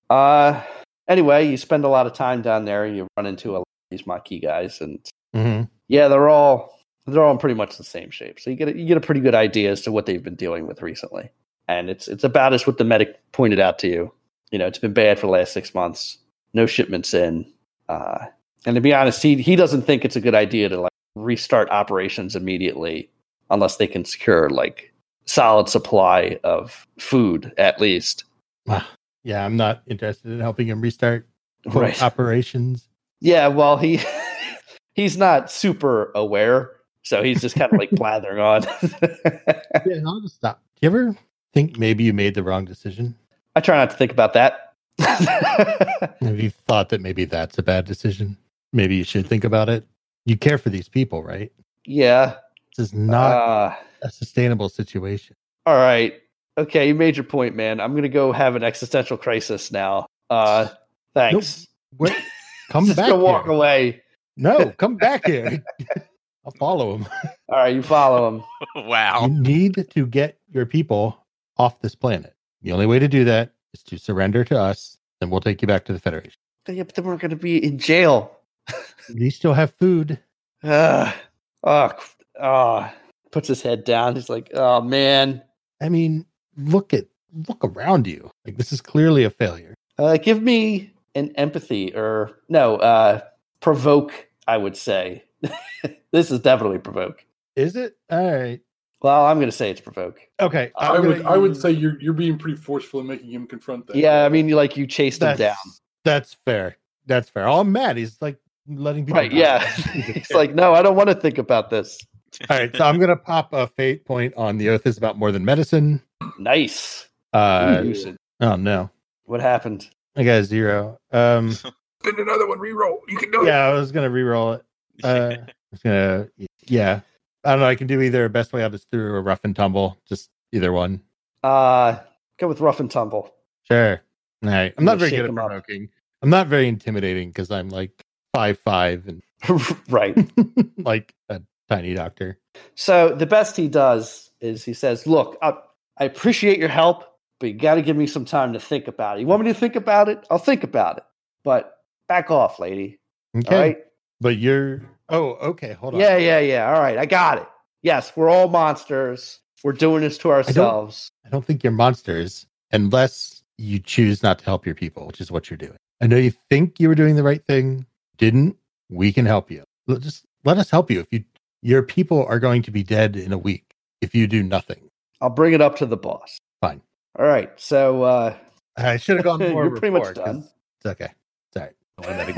Uh, anyway, you spend a lot of time down there. You run into a lot of these Maquis guys, and hmm yeah, they're all they're all in pretty much the same shape. So you get a, you get a pretty good idea as to what they've been dealing with recently, and it's it's about as what the medic pointed out to you. You know, it's been bad for the last six months. No shipments in, uh, and to be honest, he he doesn't think it's a good idea to like restart operations immediately unless they can secure like solid supply of food at least. Yeah, I'm not interested in helping him restart quote, Right. operations. Yeah, well, he he's not super aware, so he's just kind of like blathering on. Yeah, I'll just stop. Do you ever think maybe you made the wrong decision? I try not to think about that. Have you thought that maybe that's a bad decision? Maybe you should think about it. You care for these people, right? yeah. This is not Uh, a sustainable situation. all right. Okay, you made your point, man. I'm gonna go have an existential crisis now. Uh, thanks. Wait, come just back gonna walk here. away. No, come back here. I'll follow him. All right, you follow him. wow. You need to get your people off this planet. The only way to do that is to surrender to us, and we'll take you back to the Federation. Yeah, but then we're gonna be in jail. At least you still have food. Uh, oh, oh, puts his head down. He's like, oh man, I mean, look at look around you. Like this is clearly a failure. Uh, give me an empathy or no, uh, provoke. I would say this is definitely provoke. Is it? All right. Well, I'm going to say it's provoke. Okay. I I'm would gonna I would say you're you're being pretty forceful in making him confront that. Yeah, I mean, you like you chased him down. that's fair. That's fair. Oh, I'm mad. He's like letting people. Right? Yeah. it's like, no, I don't want to think about this. All right. So I'm gonna pop a fate point on the oath is about more than medicine. Nice. Uh, oh no, What happened? I got a zero. Um, Spend another one, reroll. You can do it. yeah, I was gonna re-roll it. Uh, I gonna, yeah. I don't know. I can do either. Best way out is through a rough and tumble. Just either one. Uh, go with rough and tumble. Sure. All right. I'm Yeah, not very good at 'em up. provoking. I'm not very intimidating because I'm like five five and right. like a tiny doctor. So the best he does is he says, "Look, I, I appreciate your help, but you got to give me some time to think about it. You want me to think about it? I'll think about it. But back off, lady. Okay. All right? But you're. Oh, okay. Hold on. Yeah, yeah, yeah. All right, I got it. Yes, we're all monsters. We're doing this to ourselves. I don't think you're monsters unless you choose not to help your people, which is what you're doing. I know you think you were doing the right thing, didn't. We can help you. Let- Just let us help you. If you your people are going to be dead in a week if you do nothing. I'll bring it up to the boss. Fine. All right. So uh, I should have gone more. You're pretty much done. It's okay. It's all right. Don't let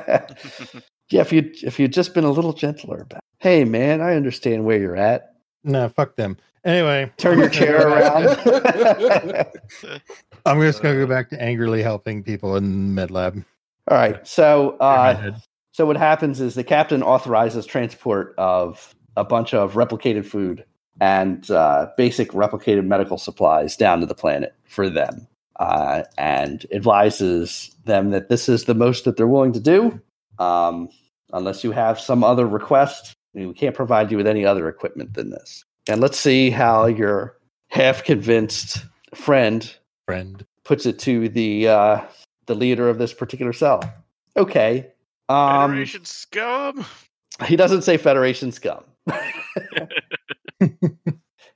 that win. yeah, if you if you'd just been a little gentler about. Hey, man, I understand where you're at. no, fuck them. Anyway, Turn your chair around. I'm just gonna go back to angrily helping people in med lab. All right. So uh, So what happens is the captain authorizes transport of a bunch of replicated food and uh, basic replicated medical supplies down to the planet for them, uh, and advises them that this is the most that they're willing to do, um, unless you have some other request. I mean, we can't provide you with any other equipment than this. And let's see how your half-convinced friend friend. puts it to the uh, the leader of this particular cell. Okay. Um, Federation scum. he doesn't say Federation scum.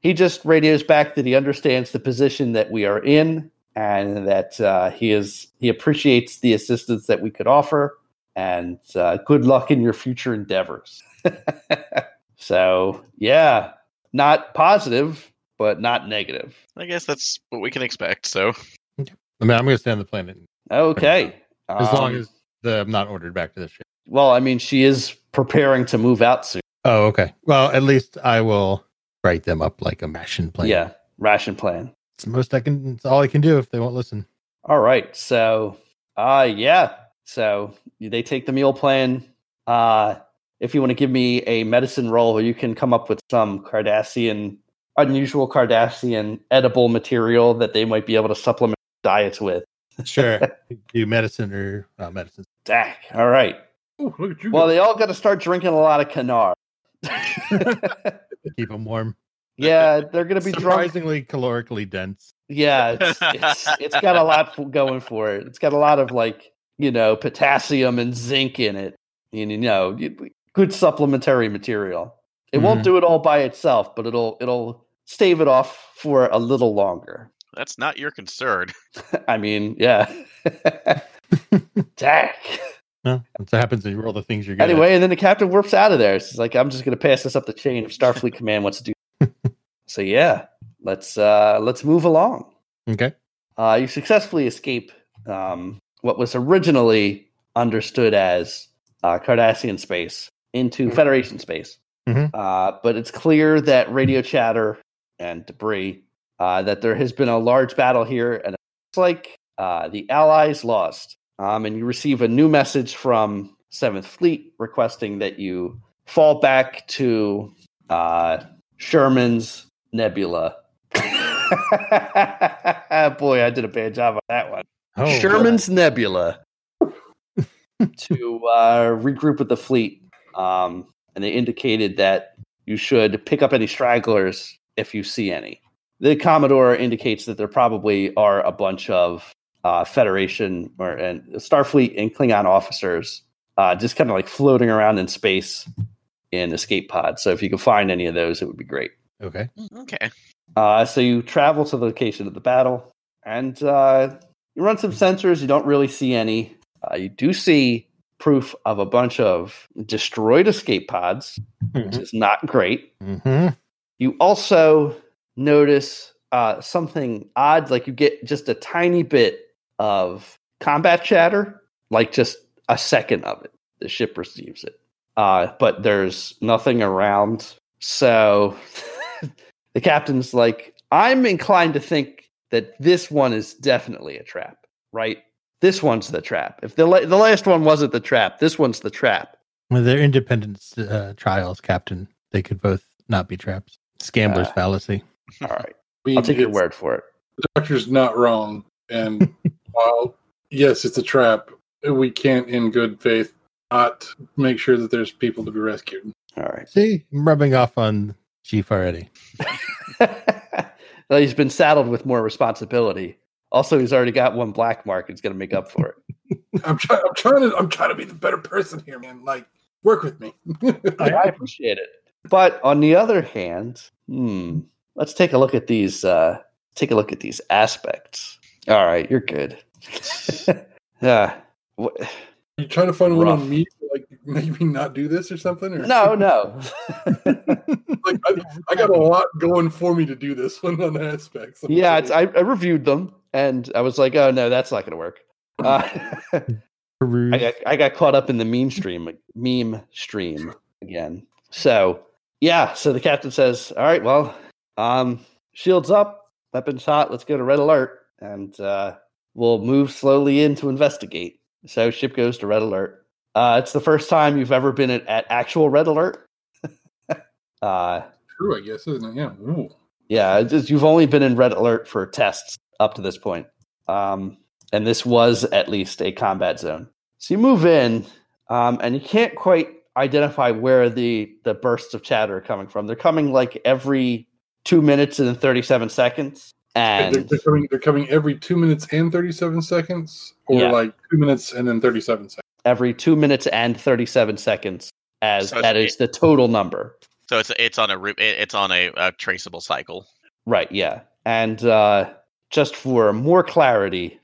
he just radios back that he understands the position that we are in and that uh, he is he appreciates the assistance that we could offer and uh, good luck in your future endeavors. so yeah, not positive, but not negative. I guess that's what we can expect. So I mean, I'm gonna stay on the planet Okay, as long Um, as the, I'm not ordered back to the ship. well, I mean, she is preparing to move out soon. Oh, okay. Well, at least I will write them up like a ration plan. Yeah, ration plan. it's the most I can. It's all I can do if they won't listen. All right. So, uh, yeah. So they take the meal plan. Uh, if you want to give me a medicine roll, you can come up with some Cardassian, unusual Cardassian edible material that they might be able to supplement diets with. Sure. do medicine or uh, medicine. Dak. All right. Ooh, look at you. Well, go. they all got to start drinking a lot of Kanar. Keep them warm. yeah, they're going to be drunk. Surprisingly calorically dense. Yeah, it's, it's it's got a lot going for it. It's got a lot of like you know potassium and zinc in it. And, you know, good supplementary material. It won't Mhm. do it all by itself, but it'll it'll stave it off for a little longer. That's not your concern. I mean, yeah. Dak. No, that's what happens when you roll the things you're good Anyway, and then the captain warps out of there. It's like I'm just going to pass this up the chain if Starfleet Command wants to do. so yeah, let's uh let's move along. Okay. Uh, you successfully escape um, what was originally understood as uh, Cardassian space into Federation space. Mhm. Uh, but it's clear that radio chatter and debris, uh, that there has been a large battle here, and it looks like uh, the Allies lost. Um, and you receive a new message from Seventh Fleet requesting that you fall back to uh, Sherman's Nebula. Boy, I did a bad job on that one. Oh, Sherman's Nebula to uh, regroup with the fleet. Um, and they indicated that you should pick up any stragglers if you see any. The Commodore indicates that there probably are a bunch of uh, Federation or and Starfleet and Klingon officers uh, just kind of like floating around in space in escape pods. So if you can find any of those, it would be great. Okay. Okay. Uh, so you travel to the location of the battle, and uh, you run some sensors. You don't really see any. Uh, you do see proof of a bunch of destroyed escape pods, which is not great. Mm-hmm. You also notice uh, something odd, like you get just a tiny bit of combat chatter, like just a second of it. The ship receives it, uh, but there's nothing around. So the captain's like, I'm inclined to think that this one is definitely a trap, right? This one's the trap. If the la- the last one wasn't the trap, this one's the trap. Well, they're independent uh, trials, Captain. They could both not be traps. Gambler's Uh, fallacy. All right, I mean, I'll take your word for it. The doctor's not wrong. And while, yes, it's a trap, we can't, in good faith, not make sure that there's people to be rescued. All right. See, I'm rubbing off on Chief already. well, he's been saddled with more responsibility. Also, he's already got one black mark. He's going to make up for it. I'm trying. I'm trying to. I'm trying to be the better person here, man. Like, work with me. I, I appreciate it. But on the other hand, hmm, let's take a look at these. Uh, take a look at these aspects. All right, you're good. yeah. Wh- you trying to find one on me, to, like maybe not do this or something? Or no, no. like I, I got a lot going for me to do this one on aspects. I'm yeah, it's. I, I reviewed them and I was like, oh no, that's not going to work. Uh, I got I got caught up in the meme stream meme stream again. So yeah, so the captain says, "All right, well, um, shields up, weapons hot. Let's go to red alert, and uh, we'll move slowly in to investigate." So ship goes to red alert. Uh, it's the first time you've ever been at, at actual red alert. uh, true, I guess, isn't it? Yeah. Ooh. yeah, just, you've only been in red alert for tests up to this point. Um, and this was at least a combat zone. So you move in, um, and you can't quite identify where the the bursts of chatter are coming from. They're coming like every two minutes and thirty seven seconds, they're, and they're coming. They're coming every two minutes and thirty-seven seconds, or Yeah. like two minutes and then thirty-seven seconds. every two minutes and thirty seven seconds, as So that it's- is the total number. So it's it's on a it's on a, a traceable cycle. Right, yeah. And uh, just for more clarity,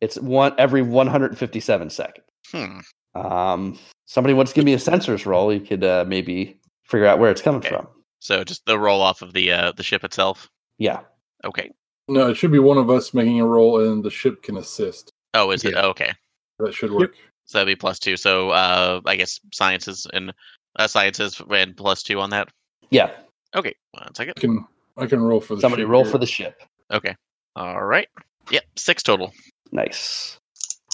it's one every 157 seconds. Hmm. Um, somebody wants to give me a sensors roll, you could uh, maybe figure out where it's coming Okay. from. So just the roll off of the uh, the ship itself. Yeah. Okay. No, it should be one of us making a roll, and the ship can assist. Oh, is it? Yeah. Oh, okay. That should work. So that'd be plus two. So uh, I guess sciences and uh, sciences and plus two on that. Yeah. Okay. One second. I can I can roll for the Somebody ship roll here. for the ship. Okay. All right. Yep. Six total. Nice.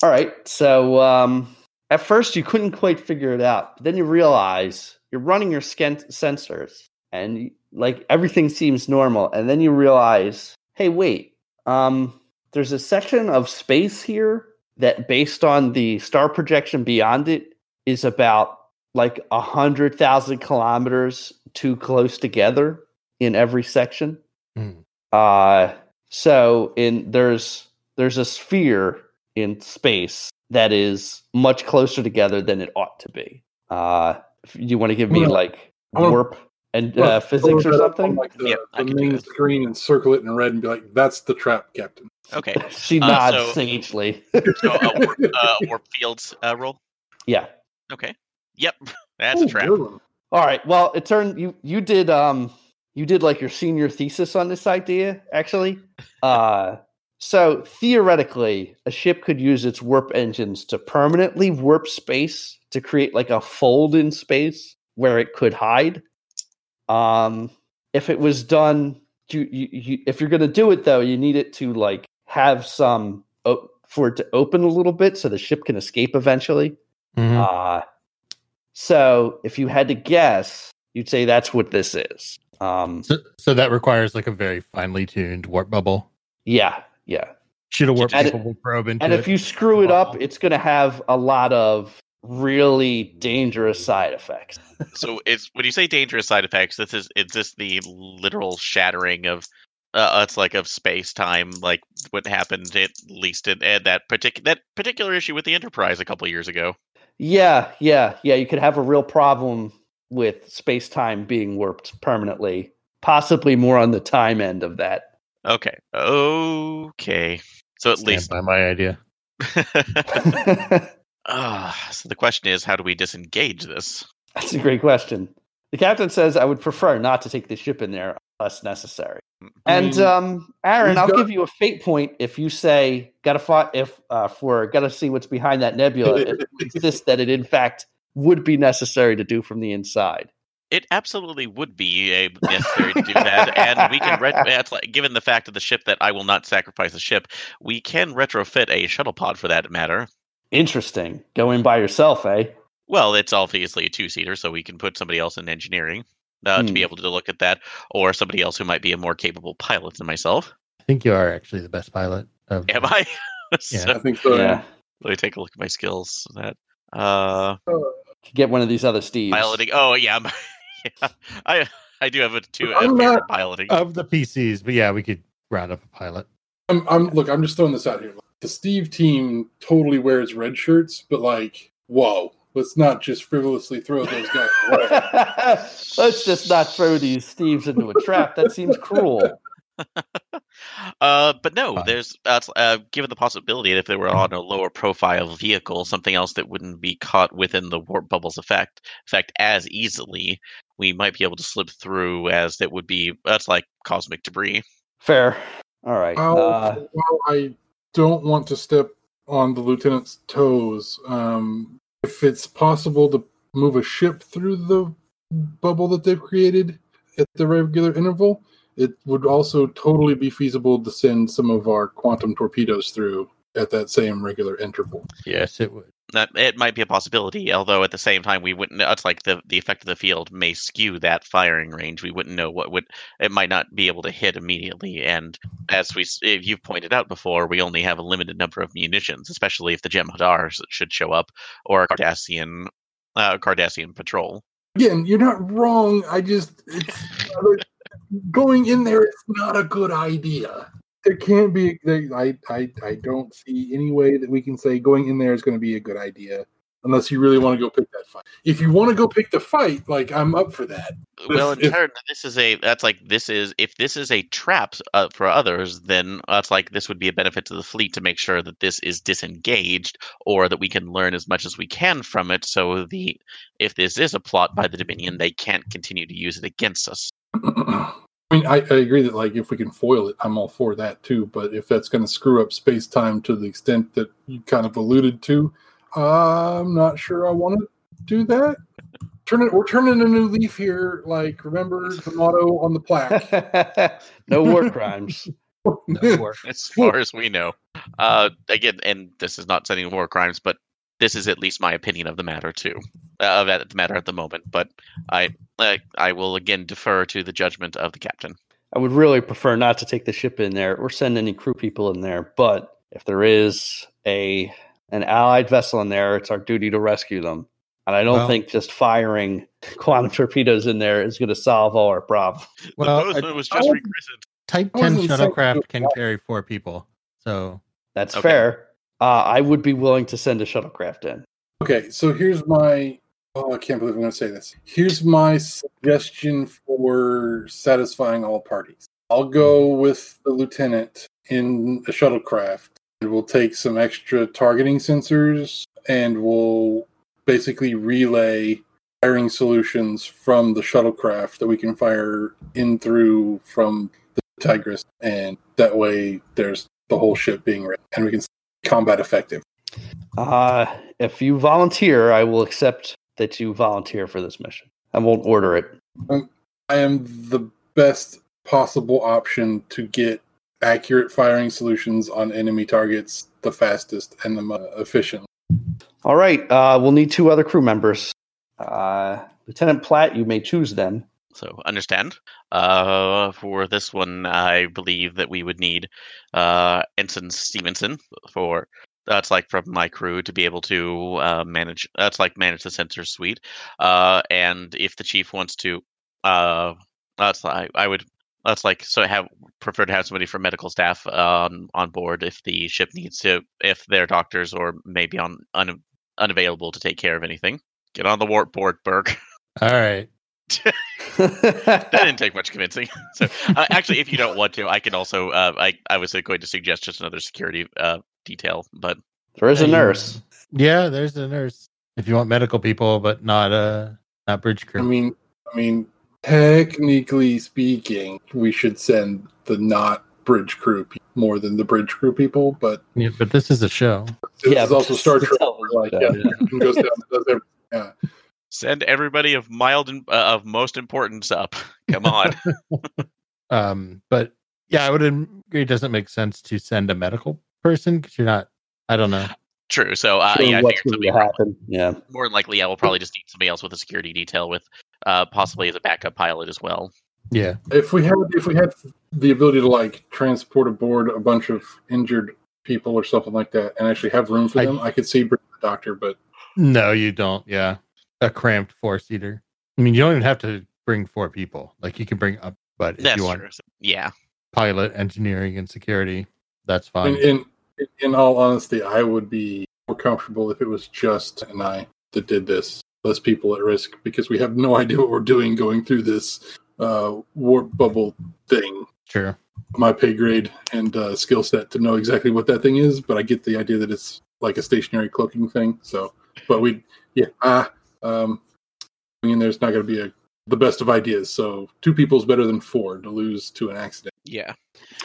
All right. So um, at first you couldn't quite figure it out. But then you realize you're running your scan- sensors and like everything seems normal. And then you realize, hey, wait, um, there's a section of space here that based on the star projection beyond it is about like a hundred thousand kilometers too close together in every section. Hmm. Uh so in there's there's a sphere in space that is much closer together than it ought to be. Uh if you want to give me like warp and Well, uh, physics or throw on, something? Like the, Yep, the main screen and circle it in red and be like, "That's the trap, Captain." Okay. she Uh, nods so- sagely. So a warp, uh, warp fields uh, roll. yeah. Okay. Yep. That's Ooh, a trap. All right. Well, it turned you you did um you did like your senior thesis on this idea actually. Uh so theoretically, a ship could use its warp engines to permanently warp space to create like a fold in space where it could hide. Um if it was done you, you, you if you're going to do it though, you need it to like have some for it to open a little bit so the ship can escape eventually. Mhm. Uh, so if you had to guess, you'd say that's what this is. Um, so, so that requires like a very finely tuned warp bubble. yeah, yeah. Shoot a warp And it- probe into it. And it. if you screw it up, it's going to have a lot of really dangerous side effects. So it's when you say dangerous side effects, this is it's just the literal shattering of uh, it's like of space time, like what happened at least in, in that particular that particular issue with the Enterprise a couple years ago. Yeah, yeah, yeah. You could have a real problem with space time being warped permanently. possibly more on the time end of that. Okay. Okay. So at Stand least. by my idea. Ah, so the question is, how do we disengage this? That's a great question. The captain says, "I would prefer not to take the ship in there unless necessary." I And um, Aaron, I'll got- give you a fate point if you say gotta fight if uh, for gotta see what's behind that nebula. if you insist that it in fact would be necessary to do from the inside. It absolutely would be a necessary to do that, and we can. Ret- that's like, given the fact of the ship that I will not sacrifice the ship, we can retrofit a shuttle pod for that matter. Interesting. Going by yourself, eh? Well, it's obviously a two-seater, so we can put somebody else in engineering uh, to be Hmm. able to look at that, or somebody else who might be a more capable pilot than myself. I think you are actually the best pilot. Of Am I? Yeah. so, I think so. yeah. let me take a look at my skills. That uh, Get one of these other Steves. piloting. Oh yeah, I'm- yeah. I I do have a two I'm not- piloting. of the PCs, but yeah, we could round up a pilot. I'm, I'm look. I'm just throwing this out here. The Steve team totally wears red shirts, but like, whoa, let's not just frivolously throw those guys away. Let's just not throw these Steves into a trap. That seems cruel. uh, but no, there's uh, uh, given the possibility that if they were on a lower profile vehicle, something else that wouldn't be caught within the warp bubbles effect effect as easily, we might be able to slip through as that would be that's like cosmic debris. Fair. All right. While, Uh, while I don't want to step on the lieutenant's toes, um, if it's possible to move a ship through the bubble that they've created at the regular interval, it would also totally be feasible to send some of our quantum torpedoes through at that same regular interval. Yes, it would. That it might be a possibility, although at the same time we wouldn't. It's like the the effect of the field may skew that firing range. We wouldn't know what would. It might not be able to hit immediately. And as we, if you've pointed out before, we only have a limited number of munitions, especially if the Jem'Hadar should show up or a Cardassian, uh, Cardassian patrol. Again, you're not wrong. I just it's going in there is not a good idea. There can't be. There, I, I I don't see any way that we can say going in there is going to be a good idea unless you really want to go pick that fight. If you want to go pick the fight, like I'm up for that. Well, If- in turn, this is a that's like this is if this is a trap uh, for others, then that's like this would be a benefit to the fleet to make sure that this is disengaged, or that we can learn as much as we can from it. So the if this is a plot by the Dominion, they can't continue to use it against us. I mean, I, I agree that like if we can foil it, I'm all for that too. But if that's going to screw up space time to the extent that you kind of alluded to, I'm not sure I want to do that. Turn it. We're turning a new leaf here. Like remember the motto on the plaque. no war crimes. No war. as far as we know. Uh, again, and this is not sending war crimes, but this is at least my opinion of the matter too, uh, of the matter at the moment. But I, uh, I will again defer to the judgment of the captain. I would really prefer not to take the ship in there or send any crew people in there. But if there is a an allied vessel in there, it's our duty to rescue them. And I don't Well- think just firing quantum torpedoes in there is going to solve all our problems. Well, the I- was just would- rechristened. Type 10 shuttlecraft it can carry four people. So That's Okay. fair. Uh, I would be willing to send a shuttlecraft in. Okay, so here's my. Oh, I can't believe I'm going to say this. Here's my suggestion for satisfying all parties. I'll go with the lieutenant in a shuttlecraft. And we'll take some extra targeting sensors and we'll basically relay firing solutions from the shuttlecraft that we can fire in through from the Tigris. And that way there's the whole ship being ready and we can combat effective. Uh, if you volunteer, I will accept that you volunteer for this mission. I won't order it. I am the best possible option to get accurate firing solutions on enemy targets the fastest and the most efficient. All right. Uh, we'll need two other crew members. Uh, Lieutenant Platt, you may choose them. So understand. Uh, for this one, I believe that we would need uh, Ensign Stevenson for that's like from my crew to be able to uh, manage. That's like manage the sensor suite. Uh, and if the chief wants to, uh, that's I, I would. That's like so. I Have prefer to have somebody from medical staff on on board if the ship needs to, if their doctors or maybe on un, unavailable to take care of anything. Get on the warp board, Burke. all right. that didn't take much convincing. So, uh, actually, if you don't want to, I can also. Uh, I I was going to suggest just another security uh, detail, but there is a nurse. Yeah, there's a nurse. If you want medical people, but not uh not bridge crew. I mean, I mean, technically speaking, we should send the not bridge crew pe- more than the bridge crew people. But yeah, but this is a show. this Yeah, is also Star Trek. Like, yeah, yeah. it goes down, and does everything. Yeah. Send everybody of mild and uh, of most importance up. Come on. Um, but yeah, I would agree. It doesn't make sense to send a medical person because you're not. I don't know. True. So uh, Sure, yeah, I what's figured going somebody to happen? Yeah. more than likely, yeah, we'll probably just need somebody else with a security detail with uh, possibly as a backup pilot as well. Yeah, If we had, if we had the ability to like transport aboard a bunch of injured people or something like that, and actually have room for I- them, I could see bringing the doctor. But no, you don't. Yeah, a cramped four seater. I mean, you don't even have to bring four people. Like you can bring up, but if That's you want true. Yeah. pilot, engineering, and security, that's fine. in, in in all honesty, I would be more comfortable if it was just and I that did this. Less people at risk because we have no idea what we're doing going through this uh, warp bubble thing. sure. My pay grade and uh, skill set to know exactly what that thing is, but I get the idea that it's like a stationary cloaking thing. So, but we, yeah, ah, um, I mean, there's not going to be a the best of ideas. So, two people is better than four to lose to an accident. Yeah.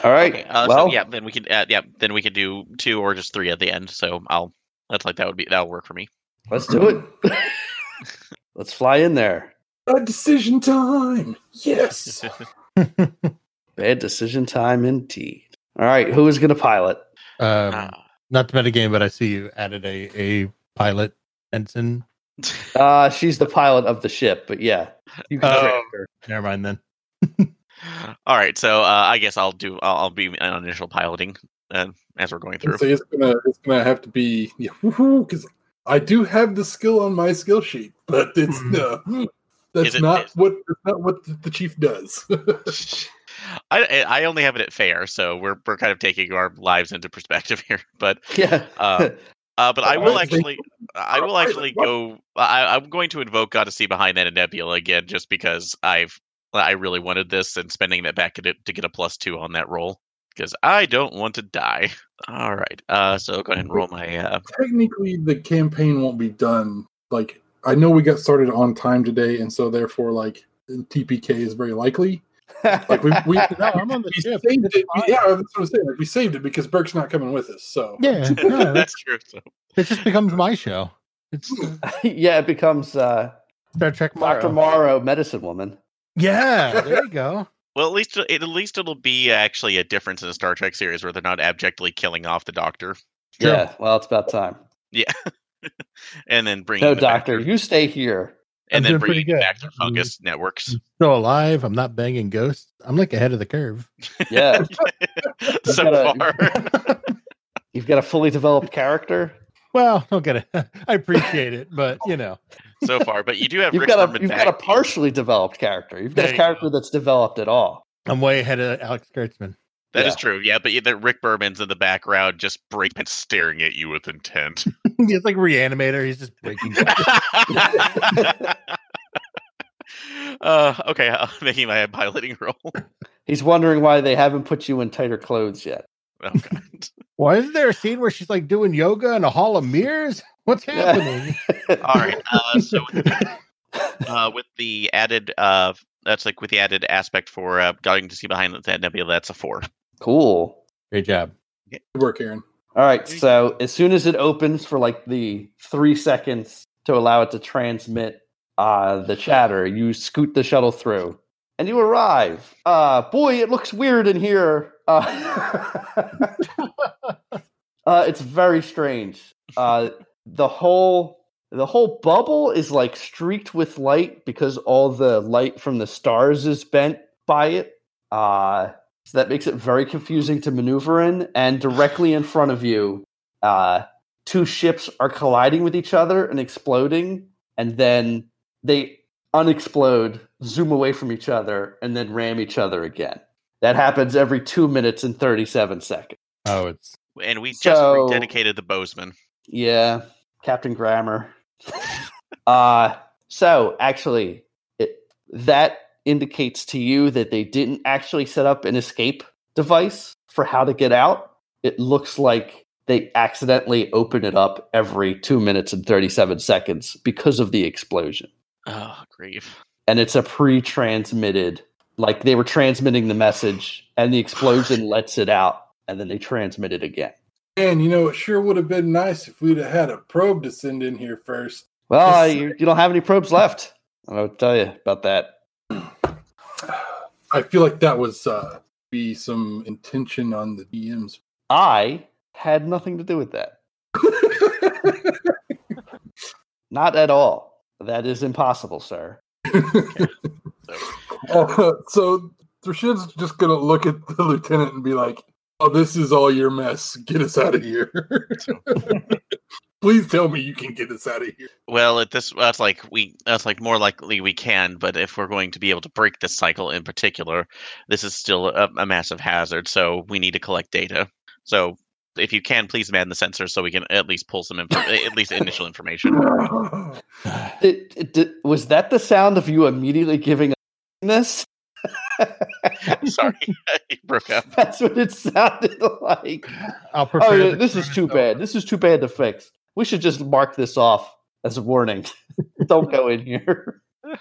All right. Okay. Uh, well, so yeah, then we can. Uh, yeah, then we could do two or just three at the end. So I'll. That's like that would be that'll work for me. let's do it. let's fly in there. A decision time. Yes. Bad decision time indeed. All right. Who is going to pilot? um, Ah. not the metagame, but I see you added a a pilot ensign. Uh, she's the pilot of the ship, but yeah, you can Oh. her. Never mind then. All right. So uh, I guess I'll do. I'll, I'll be on initial piloting uh, as we're going through. So it's gonna it's gonna have to be yeah, because I do have the skill on my skill sheet, but it's uh, that's it- not is- what that's not what the, the chief does. I I only have it at fair, so we're we're kind of taking our lives into perspective here. But Yeah. uh, uh, but I will actually I will actually go. I, I'm going to invoke God to see behind that and Nebula again, just because I've I really wanted this and spending that back it to get a plus two on that roll because I don't want to die. All right. Uh, so go ahead and roll my. Uh, Technically, the campaign won't be done. Like I know we got started on time today, and so therefore, like TPK is very likely. Like we we, No, I'm on the we ship. saved it. We- yeah, that's what I'm saying. Like, we saved it because Burke's not coming with us. So Yeah, no, that's, that's true. So. it. Just becomes my show. It's uh, yeah, it becomes uh, Star Trek Dr. Morrow. Morrow, medicine woman. Yeah, there you go. Well, at least it, at least it'll be actually a difference in the Star Trek series where they're not abjectly killing off the Doctor Sure. Yeah, well, it's about time. Yeah, and then bring No, them doctor, their- you stay here. And I'm then doing pretty bringing good. back their fungus networks. I'm still alive. I'm not banging ghosts. I'm like ahead of the curve. Yeah, so gotta- far. you've got a fully developed character. Well, don't get it. I appreciate it, but you know, so far, but you do have You've Rick got a you've got a partially developed character. You've got There a you character that's developed at all. I'm way ahead of Alex Kurtzman. That is Yeah. true. Yeah, but yeah, that Rick Berman's in the background, just breaking, staring at you with intent. He's like reanimator. He's just breaking. uh, okay, uh, making my piloting roll. He's wondering why they haven't put you in tighter clothes yet. Oh, God. Why isn't there a scene where she's like doing yoga in a hall of mirrors? What's Yeah. happening? All right. Uh, so with the, uh, with the added, uh, that's like with the added aspect for uh, going to see behind that nebula. That's a four. Cool. Great job. good work, Aaron. All right. So as soon as it opens for like the three seconds to allow it to transmit uh, the chatter, you scoot the shuttle through, and you arrive. Uh, boy, it looks weird in here. Uh, uh, it's very strange. Uh, the whole the whole bubble is like streaked with light because all the light from the stars is bent by it. Uh, so that makes it very confusing to maneuver in. And directly in front of you, uh, two ships are colliding with each other and exploding, and then they unexplode, zoom away from each other, and then ram each other again. That happens every two minutes and 37 seconds. Oh, it's And we just So- rededicated the Bozeman. Yeah, Captain Grammer. uh so actually, it that indicates to you that they didn't actually set up an escape device for how to get out. It looks like they accidentally open it up every two minutes and 37 seconds because of the explosion. Oh, grief. And it's a pre transmitted, like they were transmitting the message and the explosion lets it out and then they transmit it again. And you know, it sure would have been nice if we'd have had a probe to send in here first. Well, you, you don't have any probes left. I don't tell you about that. I feel like that was uh be some intention on the DM's. I had nothing to do with that. Not at all. That is impossible, sir. Uh, so Thrashid's just gonna look at the lieutenant and be like, "Oh, this is all your mess. Get us out of here. Please tell me you can get us out of here." Well, at this, that's like we, that's like more likely we can. But if we're going to be able to break this cycle in particular, this is still a, a massive hazard. So we need to collect data. So if you can, please man the sensors so we can at least pull some, info, at least initial information. It, it, it- was that the sound of you immediately giving up this? Sorry, you broke up. That's what it sounded like. I'll Oh, prepare. yeah, this is too over. bad. This is too bad to fix. We should just mark this off as a warning. Don't go in here. All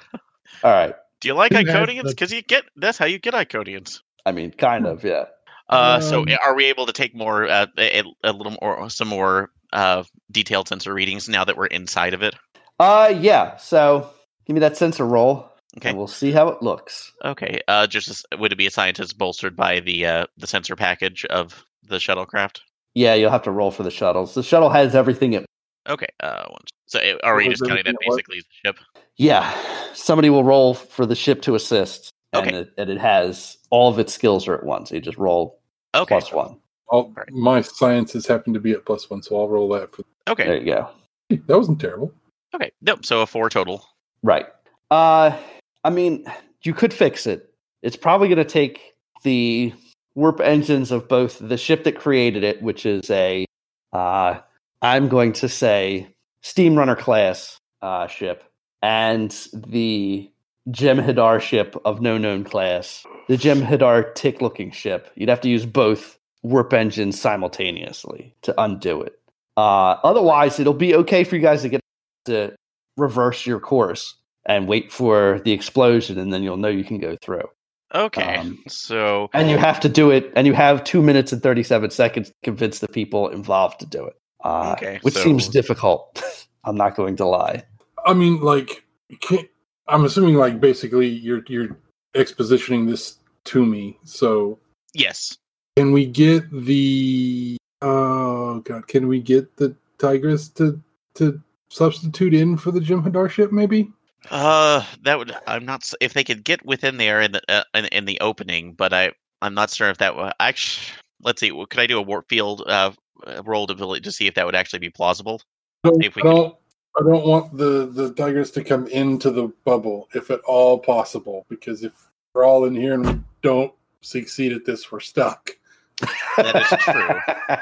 right. Do you like Who has Iconians? Because you get that's how you get Iconians. I mean, kind of, yeah. Uh, so Um, are we able to take more, uh, a, a little more, some more uh, detailed sensor readings now that we're inside of it? Uh, yeah. So give me that sensor roll, Okay. and we'll see how it looks. Okay. Uh, just as, would it be a scientist bolstered by the uh, the sensor package of the shuttlecraft? Yeah, you'll have to roll for the shuttles. The shuttle has everything it. Okay. Uh, one, so uh, are we What just counting that it basically as a ship? Yeah, somebody will roll for the ship to assist, and, it, and it has all of its skills are at once. You just roll Okay. plus one. I'll, My sciences happen to be at plus one, so I'll roll that. For Okay. There you go. that wasn't terrible. Okay. Nope. So a four total. Right. Uh, I mean, you could fix it. It's probably going to take the warp engines of both the ship that created it, which is a, uh, I'm going to say, Steam Runner class uh, ship, and the Jem'Hadar ship of no known class, the Jem'Hadar tick looking ship. You'd have to use both warp engines simultaneously to undo it. Uh, otherwise, it'll be okay for you guys to get to reverse your course and wait for the explosion, and then you'll know you can go through. Okay. Um, so And you have to do it, and you have two minutes and 37 seconds to convince the people involved to do it, uh, Okay, which so- seems difficult. I'm not going to lie. I mean, like, you can't, I'm assuming, like, basically, you're you're expositioning this to me. So, yes. can we get the? Oh God, can we get the Tigris to to substitute in for the Jem'Hadar ship? Maybe. Uh, that would. I'm not. If they could get within there in the uh, in, in the opening, but I I'm not sure if that would actually. Let's see. Could I do a warp field uh uh, roll to to see if that would actually be plausible? I don't, If we I don't. I don't want the the Tigris to come into the bubble, if at all possible, because if we're all in here and we don't succeed at this, we're stuck. That is true.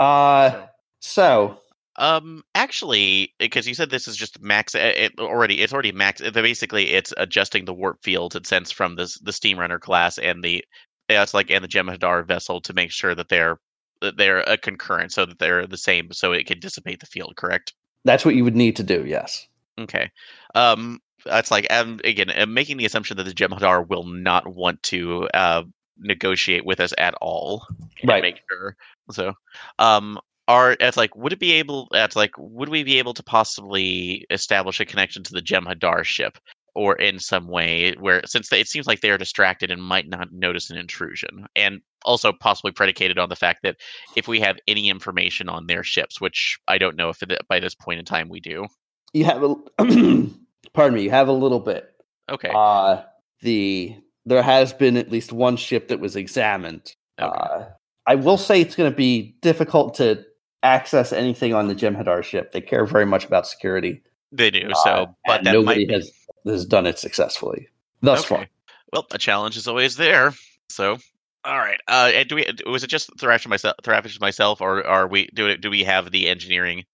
uh, so, Um, actually, because you said this is just max, uh, it already it's already max. uh, Basically, it's adjusting the warp fields it sends from this the Steam Runner class and the it's like and the Jem'Hadar vessel to make sure that they're that they're a concurrent, so that they're the same, so it can dissipate the field. Correct. that's what you would need to do, yes. Okay. Um, that's like um, again, I'm making the assumption that the Jem'Hadar will not want to uh negotiate with us at all. and Right. Make sure. So, um, are it's like would it be able? That's like would we be able to possibly establish a connection to the Jem'Hadar ship? Or in some way, where since they, it seems like they are distracted and might not notice an intrusion, and also possibly predicated on the fact that if we have any information on their ships, which I don't know if it, by this point in time we do. You have a, pardon me, you have a little bit. Okay. Uh, the there has been at least one ship that was examined. Okay. Uh, I will say it's going to be difficult to access anything on the Jem'Hadar ship. They care very much about security. They do Uh, so, but that nobody might be, has has done it successfully thus far. Well, a challenge is always there. So, all right. Uh, and do we? Was it just Thrash myself, Thrash myself, or are we? Do do we have the engineering?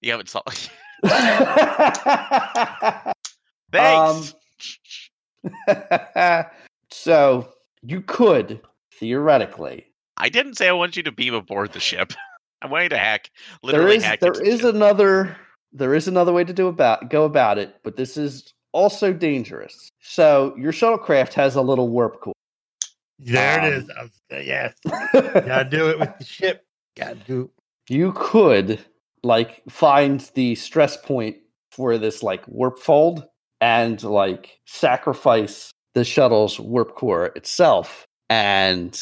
You haven't solved. Thanks. so you could theoretically. I didn't say I want you to beam aboard the ship. I want you to hack. There Literally is hack. there into the is ship. another there is another way to do about go about it, but this is also dangerous. So your shuttlecraft has a little warp core. There it Um, is. I was, uh, yes. Gotta do it with the ship. Gotta do you could like find the stress point for this like warp fold and like sacrifice the shuttle's warp core itself and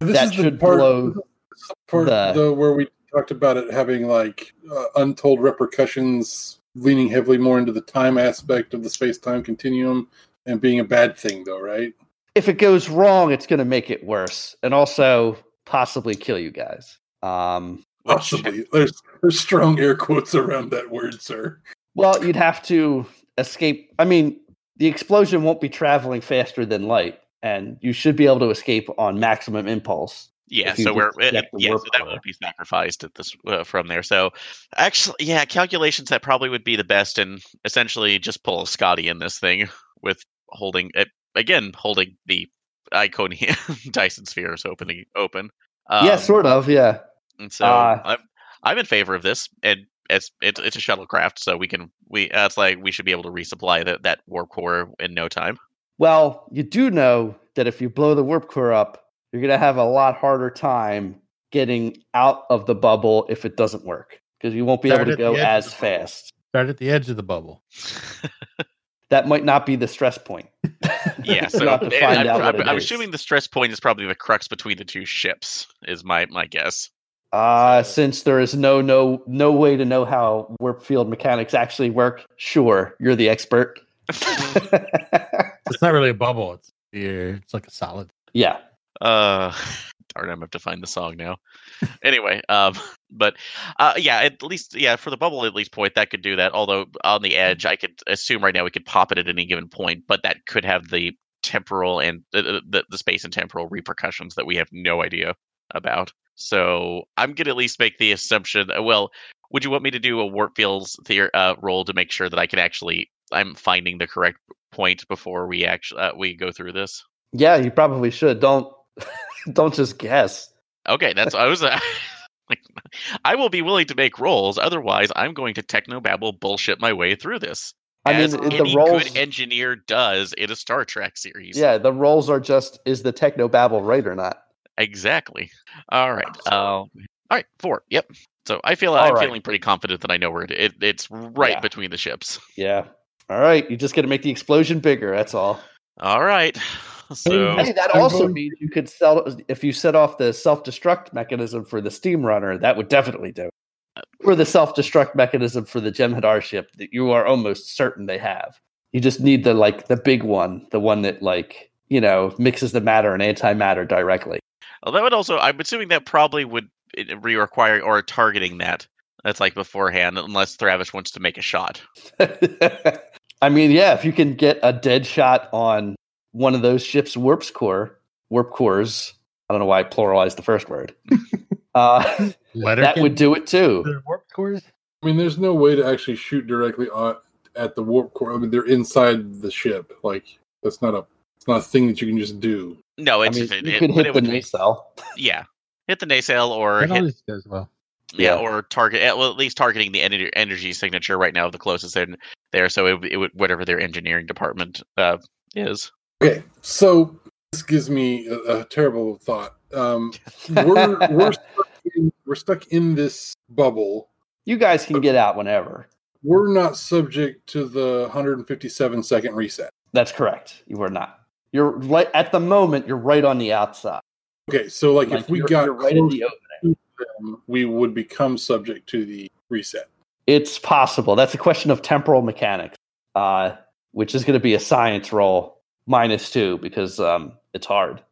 This that is the should part, blow the part the- where we talked about it having like uh, untold repercussions, leaning heavily more into the time aspect of the space time continuum and being a bad thing, though, right? if it goes wrong it's going to make it worse and also possibly kill you guys um Possibly. There's there's strong air quotes around that word, sir. well you'd have to escape i mean the explosion won't be traveling faster than light and you should be able to escape on maximum impulse Yeah, so we're just it, yeah, so that won't be sacrificed at this uh, from there. So actually, yeah, calculations that probably would be the best, and essentially just pull Scotty in this thing with holding it again, holding the Iconium Dyson spheres opening open. Um, yeah sort of yeah And so Uh, I'm I'm in favor of this, and it's it's it's a shuttlecraft, so we can we uh, it's like we should be able to resupply that that warp core in no time. Well, you do know that if you blow the warp core up, you're going to have a lot harder time getting out of the bubble if it doesn't work because you won't be Start able to go as fast. Start at the edge of the bubble. That might not be the stress point. Yeah, so to find I'm, out I'm- I'm assuming the stress point is probably the crux between the two ships. Is my my guess. Uh, since there is no no no way to know how warp field mechanics actually work, sure, you're the expert. It's not really a bubble. It's sphere. It's like a solid. yeah. Uh, darn, I'm gonna have to find the song now. anyway, um, but uh, yeah, at least yeah, for the bubble at least point that could do that. Although on the edge, I could assume right now we could pop it at any given point, but that could have the temporal and the the, the space and temporal repercussions that we have no idea about. So I'm gonna at least make the assumption. uh, Well, would you want me to do a warp fields theor- uh, roll to make sure that I can actually I'm finding the correct point before we actually uh, we go through this? Yeah, you probably should. Don't don't just guess. Okay, that's I was uh, like, I will be willing to make rolls. Otherwise, I'm going to technobabble bullshit my way through this. I as mean, the roles. good engineer does in a Star Trek series. Yeah, the roles are just is the techno babble right or not? exactly. All right. Uh, all right. Four. Yep. So I feel All I'm right. feeling pretty confident that I know where it, it it's right Yeah. between the ships. Yeah. All right, you just got to make the explosion bigger. That's all. All right. So Hey, that also means you could sell if you set off the self-destruct mechanism for the steam runner. That would definitely do. it. Or the self-destruct mechanism for the Jem'Hadar ship that you are almost certain they have. You just need the like the big one, the one that like you know mixes the matter and antimatter directly. well, that would also I'm assuming that probably would re require or targeting that. That's like beforehand, unless Thravish wants to make a shot. I mean, yeah, if you can get a dead shot on one of those ships' warp core, warp cores. I don't know why I pluralized the first word. uh, Letter that would do it too. Warp cores. I mean, there's no way to actually shoot directly on, at the warp core. I mean, they're inside the ship. Like that's not a it's not a thing that you can just do. No, I it's mean, it, you it- could but hit it the would be- nacelle. Yeah, hit the nacelle or That hit always does well. yeah, Yeah. or target eh, well at least targeting the energy, energy signature right now the closest in there so it, would- it would whatever their engineering department uh is Okay, so this gives me a, a terrible thought. Um, we're we're stuck in, we're stuck in this bubble. You guys can get out whenever. We're not subject to the 157 second reset. That's correct. You are not. You're right at the moment. You're right on the outside. Okay, so like, Like, if we got right in the opening, them, we would become subject to the reset. It's possible. That's a question of temporal mechanics, uh, which is going to be a science roll minus two because um, it's hard.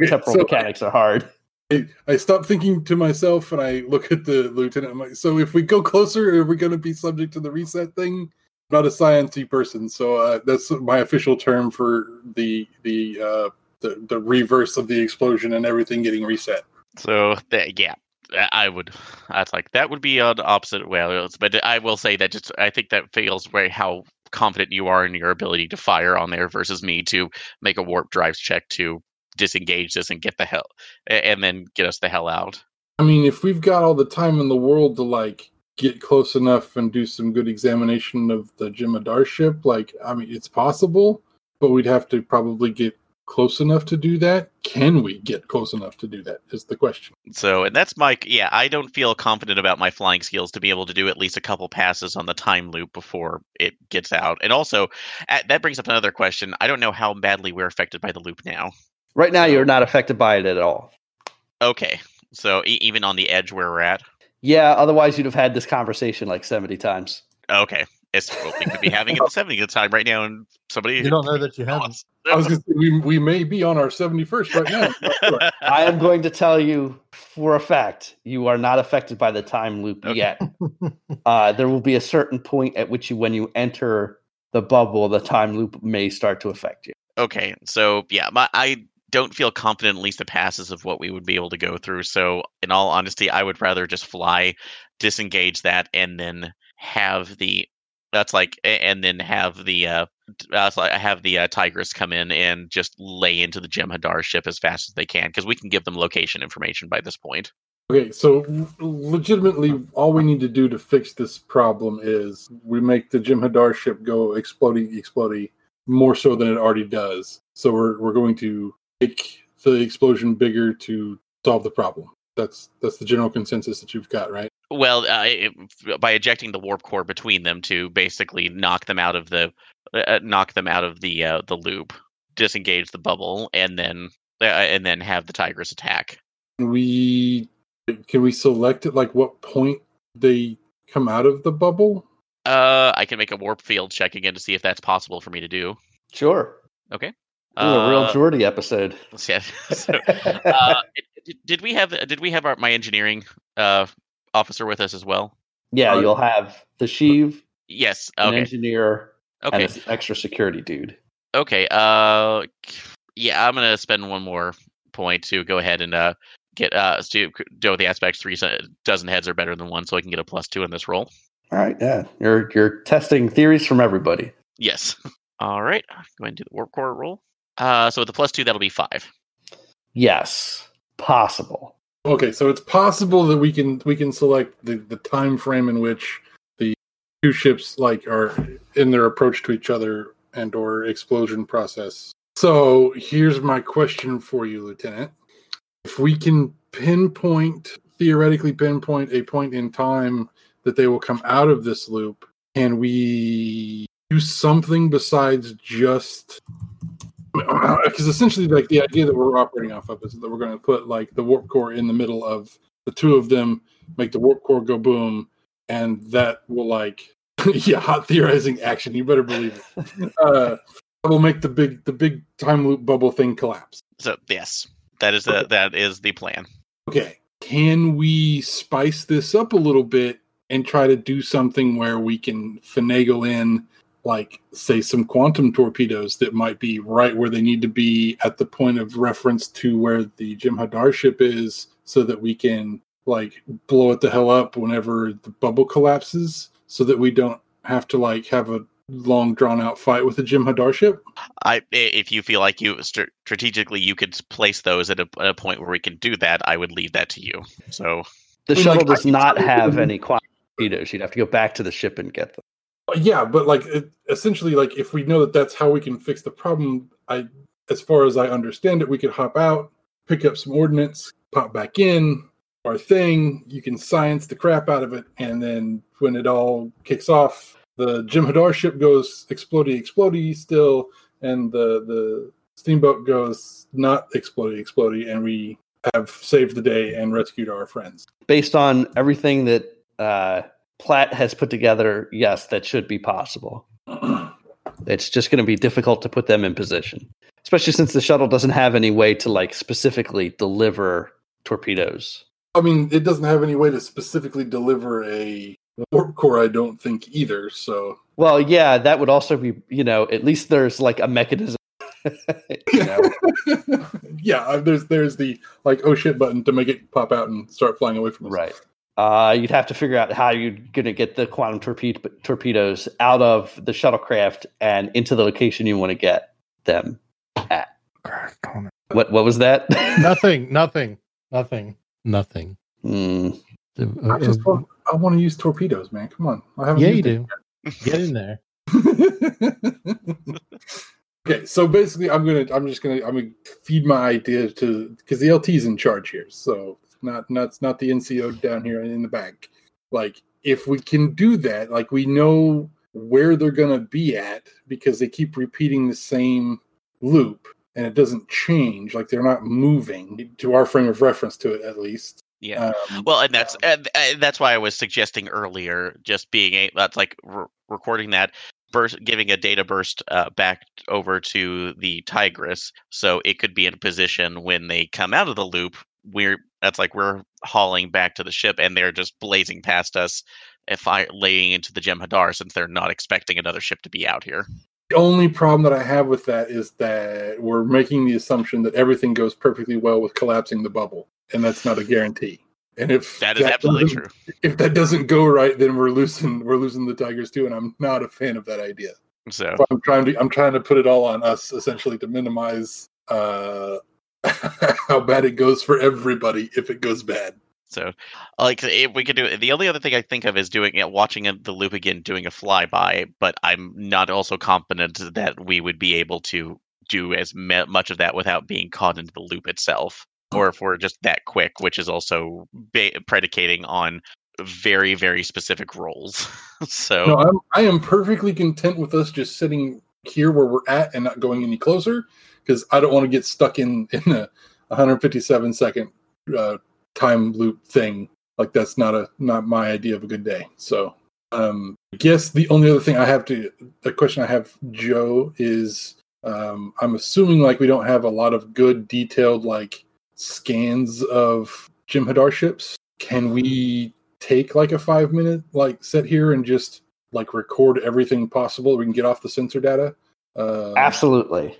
Temporal so mechanics are hard. I, I stop thinking to myself and I look at the lieutenant. I'm like, so if we go closer, are we going to be subject to the reset thing? Not a sciencey person, so uh, that's my official term for the the uh, the the reverse of the explosion and everything getting reset. so that yeah I- I would. That's like that would be on opposite way. But I will say that just I think that feels very how confident you are in your ability to fire on there versus me to make a warp drives check to disengage this and get the hell and then get us the hell out. I mean, if we've got all the time in the world to like get close enough and do some good examination of the Jem'Hadar ship, like I mean, it's possible, but we'd have to probably get close enough to do that. Can we get close enough to do that? Is the question. So, and that's my yeah. I don't feel confident about my flying skills to be able to do at least a couple passes on the time loop before it gets out. And also, uh, that brings up another question. I don't know how badly we're affected by the loop now. Right now, you're not affected by it at all. Okay, so e- even on the edge where we're at. Yeah, otherwise you'd have had this conversation like 70 times. Okay, it's well, we could be having it at seventy time right now, and somebody You don't know that you haven't. I was gonna say, we we may be on our seventy first right now. Sure. I am going to tell you for a fact you are not affected by the time loop Okay. yet. Uh, there will be a certain point at which you, when you enter the bubble, the time loop may start to affect you. Okay, so yeah, my, I don't feel confident at least the passes of what we would be able to go through. So, in all honesty, I would rather just fly, disengage that, and then have the that's like and then have the uh that's like have the uh, Tigris come in and just lay into the Jem'Hadar ship as fast as they can because we can give them location information by this point. Okay, so legitimately, all we need to do to fix this problem is we make the Jem'Hadar ship go exploding, explodey more so than it already does. So we're we're going to make the explosion bigger to solve the problem. That's that's the general consensus that you've got, right? Well, uh, it, by ejecting the warp core between them to basically knock them out of the uh, knock them out of the uh, the loop, disengage the bubble, and then uh, and then have the Tigris attack. We can we select it like what point they come out of the bubble? Uh, I can make a warp field check again to see if that's possible for me to do. Sure. Okay. Ooh, a real Uh, Geordi episode. yeah. so, uh, did, did we have did we have our, my engineering uh, officer with us as well? yeah, uh, you'll have the Sheev, Yes. an engineer, Okay. and an extra security dude. Okay. Uh, yeah, I'm gonna spend one more point to go ahead and uh get uh to with the aspects three so- dozen heads are better than one, so I can get a plus two in this roll. All right, yeah. You're you're testing theories from everybody. Yes. All right. Go ahead and do the warp core roll. Uh, so with the plus two, that'll be five. Yes, possible. Okay, so it's possible that we can we can select the the time frame in which the two ships like are in their approach to each other and or explosion process. So here's my question for you, Lieutenant. If we can pinpoint theoretically pinpoint a point in time that they will come out of this loop, can we do something besides just because essentially like the idea that we're operating off of is that we're going to put like the warp core in the middle of the two of them make the warp core go boom and that will like yeah hot theorizing action you better believe it uh that will make the big the big time loop bubble thing collapse So yes, that is the Okay. that is the plan. okay can we spice this up a little bit and try to do something where we can finagle in like say some quantum torpedoes that might be right where they need to be at the point of reference to where the Jem'Hadar ship is so that we can like blow it the hell up whenever the bubble collapses so that we don't have to like have a long drawn out fight with the Jem'Hadar ship I i- if you feel like you str- strategically you could place those at a, at a point where we can do that, I would leave that to you. So The I mean, shuttle like, does can not tell you have that- any quantum torpedoes. You'd have to go back to the ship and get them. Yeah but like it, essentially like if we know that that's how we can fix the problem i as far as i understand it we could hop out pick up some ordnance pop back in our thing you can science the crap out of it and then when it all kicks off the Jem'Hadar ship goes explodey explodey still and the the steamboat goes not explodey explodey and we have saved the day and rescued our friends. Based on everything that uh, Platt has put together, yes, that should be possible. It's just going to be difficult to put them in position, especially since the shuttle doesn't have any way to like specifically deliver torpedoes. I mean, it doesn't have any way to specifically deliver a warp core, I don't think either. So, Well, yeah, that would also be, you know, at least there's like a mechanism. yeah, uh, there's there's the like oh shit button to make it pop out and start flying away from us. right. Uh, you'd have to figure out how you're going to get the quantum torpedo- torpedoes out of the shuttlecraft and into the location you want to get them at. What what was that? nothing, nothing, nothing, nothing. Hmm. I just want, I want to use torpedoes, man. Come on. I haven't yeah, you do. Get in there. okay, so basically, I'm gonna, I'm just gonna, I'm gonna feed my idea to because the LT's in charge here, so it's not, not, not the NCO down here in the back. Like, if we can do that, like we know where they're gonna be at because they keep repeating the same loop and it doesn't change, like they're not moving to our frame of reference to it at least. Yeah. Um, Well, and that's and, and that's why I was suggesting earlier, just being a that's like re- recording that burst, giving a data burst uh, back over to the Tigris, so it could be in a position when they come out of the loop. We're that's like we're hauling back to the ship, and they're just blazing past us, if I laying into the Jem'Hadar, since they're not expecting another ship to be out here. The only problem that I have with that is that we're making the assumption that everything goes perfectly well with collapsing the bubble, and that's not a guarantee. And if That is absolutely true. If that doesn't go right, then we're losing we're losing the Tigris too, and I'm not a fan of that idea. So So I'm trying to I'm trying to put it all on us essentially to minimize uh, how bad it goes for everybody if it goes bad. So, like, if we could do the only other thing I think of is doing it, watching the loop again, doing a flyby. But I'm not also confident that we would be able to do as me- much of that without being caught into the loop itself, or if we're just that quick, which is also ba- predicating on very, very specific roles. so, No, I'm I am perfectly content with us just sitting here where we're at and not going any closer because I don't want to get stuck in in a 157 second uh, time loop thing. Like that's not a not my idea of a good day. So um I guess the only other thing I have to the question I have Joe is um I'm assuming like we don't have a lot of good detailed like scans of Jem'Hadar ships. Can we take like a five minute like set here and just like record everything possible we can get off the sensor data uh, Absolutely.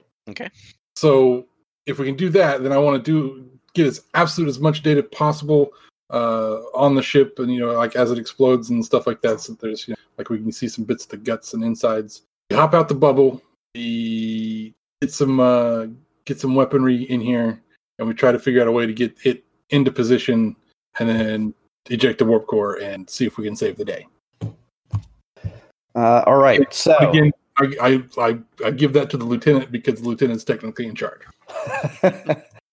So if we can do that then i want to do get as absolute as much data possible uh, on the ship and you know like as it explodes and stuff like that so there's you know like we can see some bits of the guts and insides we hop out the bubble we get some uh get some weaponry in here and we try to figure out a way to get it into position and then eject the warp core and see if we can save the day Uh, all right. So again I, I i i give that to the lieutenant because the lieutenant's technically in charge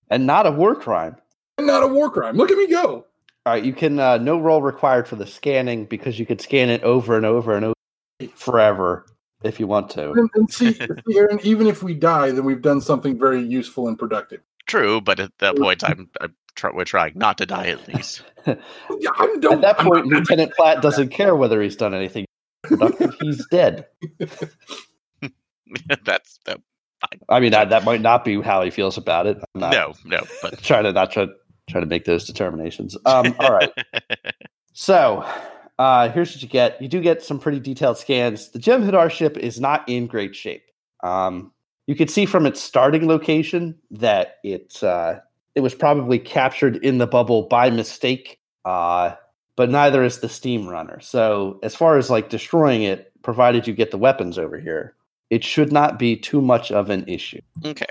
and not a war crime. and not a war crime look at me go All right, you can uh, no roll required for the scanning because you could scan it over and over and over forever if you want to. and, and see, see, Aaron, even if we die then we've done something very useful and productive true, but at that point, I'm, I'm try- we're trying not to die at least. yeah, I don't, At that I'm point, not- Lieutenant Platt doesn't care whether he's done anything productive. He's dead. that's that, I mean, that, that might not be how he feels about it. I'm not no, no, but trying to not try, try to make those determinations. Um, all right. So uh, here's what you get. You do get some pretty detailed scans. The Jem'Hadar ship is not in great shape. Um, you can see from its starting location that it's uh, it was probably captured in the bubble by mistake. Uh, but neither is the steam runner. So as far as like destroying it, provided you get the weapons over here, it should not be too much of an issue. Okay.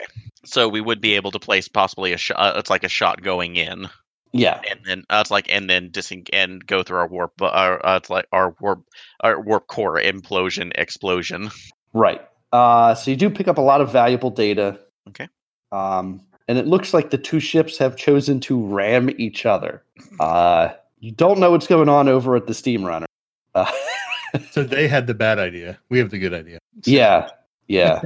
So we would be able to place possibly a shot. Uh, it's like a shot going in, Yeah. and then uh, it's like and then diseng- and go through our warp. Uh, uh, it's like our warp, our warp core implosion explosion. Right. Uh, so you do pick up a lot of valuable data. Okay. Um, and it looks like the two ships have chosen to ram each other. Uh, you don't know what's going on over at the steam runner. Uh, So they had the bad idea. We have the good idea. yeah. Yeah.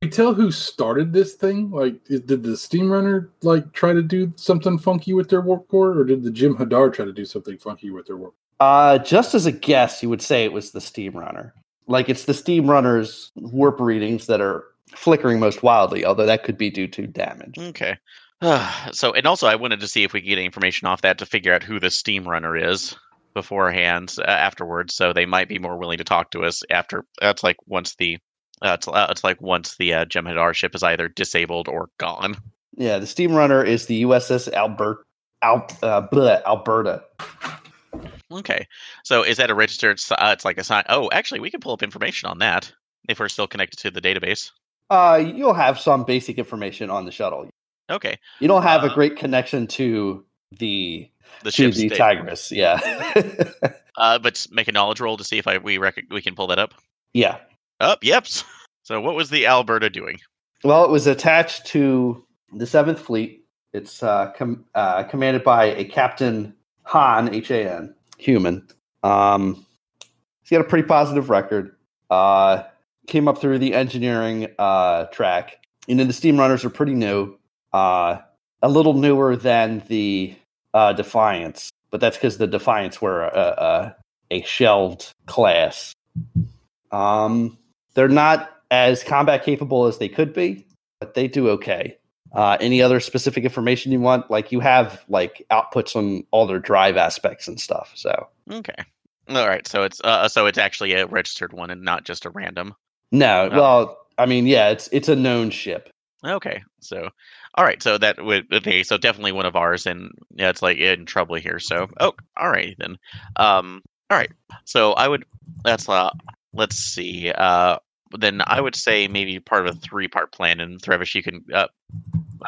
you tell who started this thing? Like, did the steam runner like try to do something funky with their warp core, or did the Jem'Hadar try to do something funky with their warp? Uh, just as a guess, you would say it was the steam runner. Like it's the steam runner's warp readings that are flickering most wildly, although that could be due to damage. Okay. so and also I wanted to see if we could get information off that to figure out who the steam runner is beforehand uh, afterwards so they might be more willing to talk to us after that's like once the uh, it's, uh, it's like once the uh, Jem'Hadar ship is either disabled or gone. Yeah, the steam runner is the USS Albert, Al, uh, bleh, Alberta. Okay. So is that a registered? Uh, it's like a sign. Oh, actually, we can pull up information on that if we're still connected to the database. Uh, you'll have some basic information on the shuttle. Okay. You don't have a Uh, great connection to the The to ship's the. Tigris. Yeah, Uh, but make a knowledge roll to see if I we rec- we can pull that up. yeah. Up. yep. So what was the Alberta doing? Well, it was attached to the Seventh Fleet. It's uh, com- uh, commanded by a Captain Han, H A N, human. Um, he's got a pretty positive record. Uh, came up through the engineering uh, track. You know, the steam runners are pretty new, uh, a little newer than the uh, Defiance, but that's because the Defiance were a, a, a shelved class. Um, they're not as combat capable as they could be, but they do okay. Uh, any other specific information you want? Like you have like outputs on all their drive aspects and stuff. So Okay. All right. So it's uh, so it's actually a registered one and not just a random. no, Oh. well, I mean, yeah, it's it's a known ship. Okay. So, all right. So that would okay. So definitely one of ours, and yeah, it's like in trouble here. So, oh, all right then. Um, all right. So I would. That's uh. Let's see. Uh, then I would say maybe part of a three-part plan, and Threvish, you can uh,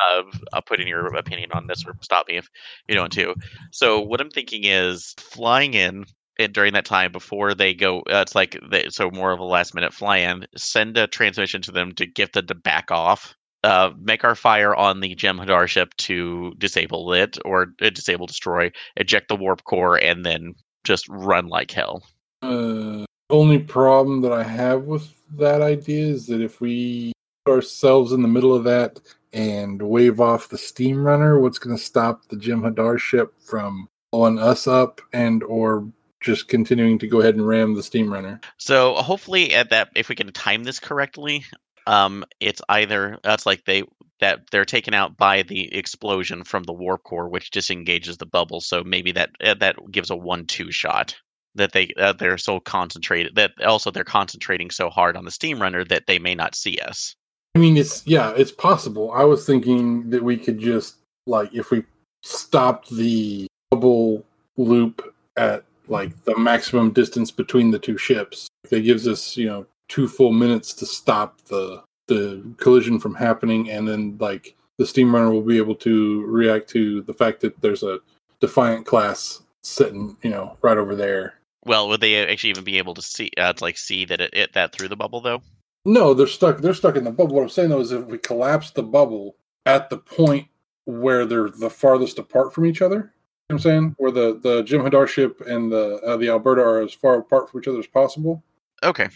uh, I'll put in your opinion on this, or stop me if you don't too. So what I'm thinking is flying in. And during that time, before they go, uh, it's like they, so more of a last minute fly in. Send a transmission to them to get them to back off uh, make our fire on the Jem'Hadar ship to disable it or uh, disable destroy, eject the warp core, and then just run like hell. Uh, only problem that I have with that idea is that if we put ourselves in the middle of that and wave off the steam runner, what's going to stop the Jem'Hadar ship from blowing us up and or just continuing to go ahead and ram the steam runner? So hopefully, at that, if we can time this correctly, um, it's either that's like they that they're taken out by the explosion from the warp core, which disengages the bubble. So maybe that uh, that gives a one-two shot. That they uh, they're so concentrated that also they're concentrating so hard on the steam runner that they may not see us. I mean, it's yeah, it's possible. I was thinking that we could just like if we stopped the bubble loop at like the maximum distance between the two ships, that gives us you know two full minutes to stop the the collision from happening, and then like the steam runner will be able to react to the fact that there's a defiant class sitting you know right over there. Well, would they actually even be able to see uh, to like see that it, it that through the bubble though? No, they're stuck. They're stuck in the bubble. What I'm saying though is, if we collapse the bubble at the point where they're the farthest apart from each other, you know what I'm saying where the the Jem'Hadar ship and the uh, the Alberta are as far apart from each other as possible. Okay.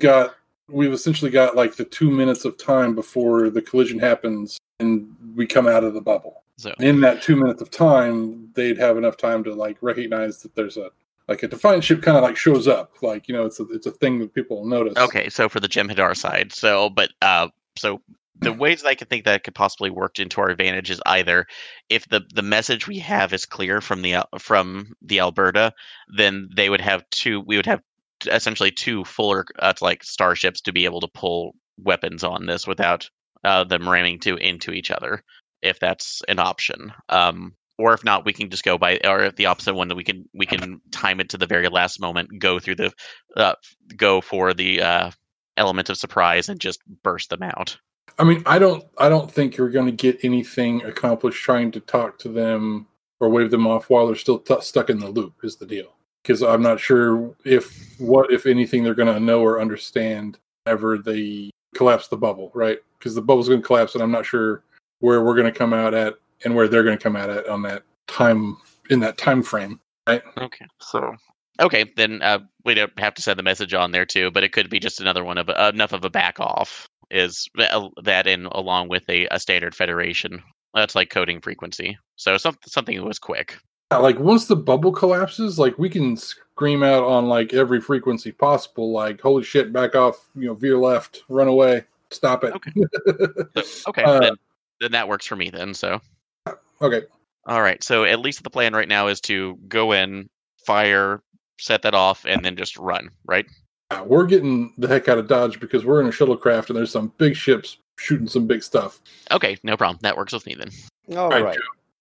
Got we've essentially got like the two minutes of time before the collision happens and we come out of the bubble. So in that two minutes of time, they'd have enough time to like recognize that there's a like a defiant ship kind of like shows up, like you know, it's a it's a thing that people will notice. okay, so for the Jem'Hadar side, so but uh, so the ways that I could think that could possibly work into our advantage is either if the the message we have is clear from the from the Alberta, then they would have two. We would have essentially two fuller uh, like starships to be able to pull weapons on this without uh, them ramming to into each other, if that's an option. Um, or if not, we can just go by, or if the opposite one, that we can we can time it to the very last moment, go through the, uh, go for the uh, element of surprise, and just burst them out. I mean, I don't, I don't think you're going to get anything accomplished trying to talk to them or wave them off while they're still t- stuck in the loop. Is the deal? Because I'm not sure if what, if anything, they're going to know or understand ever they collapse the bubble, right? Because the bubble's going to collapse, and I'm not sure where we're going to come out at and where they're going to come out at on that time in that time frame. Right? Okay, so okay, then uh, we don't have to send the message on there too, but it could be just another one of uh, enough of a back off is uh, that in along with a, a standard federation. That's like coding frequency. So something something that was quick. Yeah, like once the bubble collapses, like we can scream out on like every frequency possible, like "Holy shit! Back off! You know, veer left, run away, stop it." Okay. So, okay, Uh, then then that works for me then. So okay. all right. So at least the plan right now is to go in, fire, set that off, and then just run. Right. We're getting the heck out of Dodge because we're in a shuttlecraft and there's some big ships shooting some big stuff. Okay, no problem. That works with me then. All Right, right,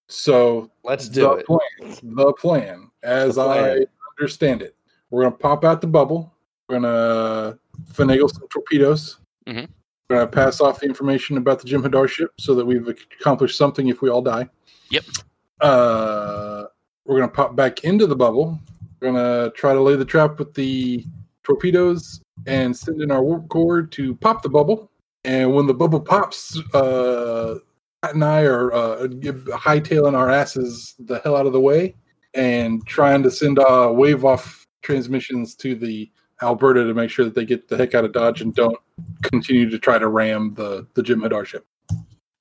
So let's do the it. plan, the plan, as The plan. I understand it. We're gonna pop out the bubble. We're gonna finagle some torpedoes. Mhm. We're gonna pass off the information about the Jem'Hadar ship so that we've accomplished something if we all die. Yep. Uh, we're gonna pop back into the bubble. We're gonna try to lay the trap with the torpedoes and send in our warp core to pop the bubble. And when the bubble pops, uh, Pat and I are uh, hightailing our asses the hell out of the way and trying to send uh, wave off transmissions to the Alberta to make sure that they get the heck out of Dodge and don't continue to try to ram the the Jem'Hadar ship.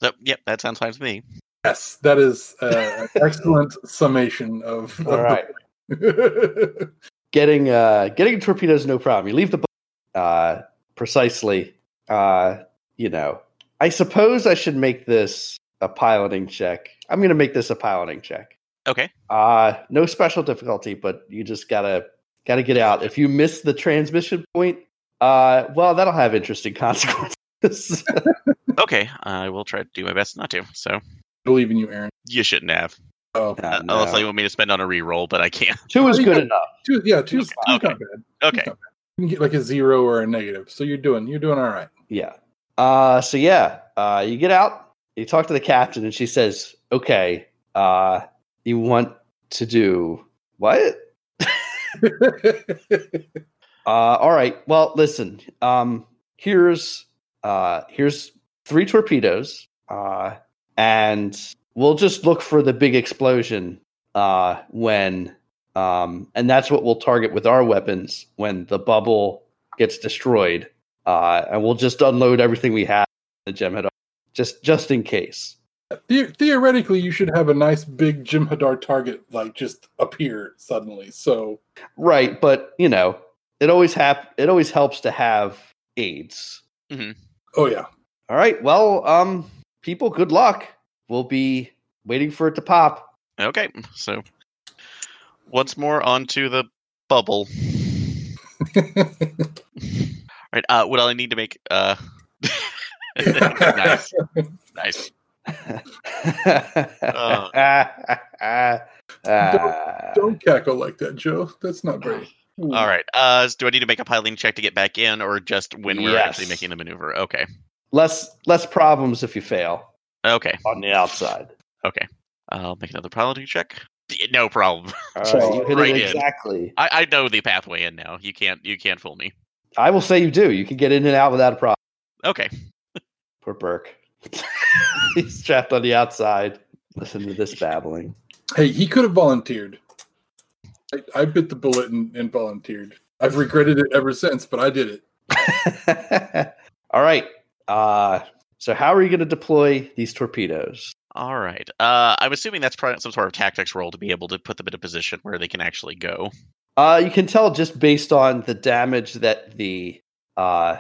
So, yep, that sounds fine to me. Yes, that is uh, an excellent summation of. All of right. the- getting uh getting torpedoes no problem you leave the boat uh precisely uh you know i suppose i should make this a piloting check i'm gonna make this a piloting check Okay. uh no special difficulty but you just gotta gotta get out if you miss the transmission point uh well that'll have interesting consequences Okay. I will try to do my best not to. So, believe in you, Aaron. you shouldn't have. Oh, Uh, Uh, no. Unless you want me to spend on a reroll, but I can't. two is good got- enough two, yeah, two's, two's Okay. not bad. Okay. Not bad. You can get like a zero or a negative, so you're doing you're doing all right. Yeah. Uh so yeah, uh you get out, you talk to the captain and she says, "Okay, uh you want to do what?" Uh all right. Well, listen. Um here's uh here's three torpedoes. Uh and we'll just look for the big explosion uh when um and that's what we'll target with our weapons when the bubble gets destroyed uh, and we'll just unload everything we have in the gem head just just in case. The- theoretically, you should have a nice big Jem'Hadar target like just appear suddenly. So Right, but you know, it always hap- it always helps to have aids. oh yeah, All right, well, um, people, good luck. We'll be waiting for it to pop. Okay. So, once more onto the bubble. All right. Uh, what I need to make? Uh, nice. Nice. Uh, don't cackle like that, Joe. That's not very. All right. Uh, do I need to make a piloting check to get back in, or just when we're actually making the maneuver? Okay. less less problems if you fail Okay. on the outside. Okay. I'll make another piloting check. No problem. All So, right, you hit right it in. exactly. I, I know the pathway in now. You can't you can't fool me. I will say you do. You can get in and out without a problem. Okay. Poor Burke. He's trapped on the outside. Listen to this babbling. Hey, he could have volunteered. I, I bit the bullet and, and volunteered. I've regretted it ever since, but I did it. All right. Uh, so how are you going to deploy these torpedoes? All right. Uh, I'm assuming that's probably some sort of tactics role to be able to put them in a position where they can actually go. Uh, you can tell just based on the damage that the uh,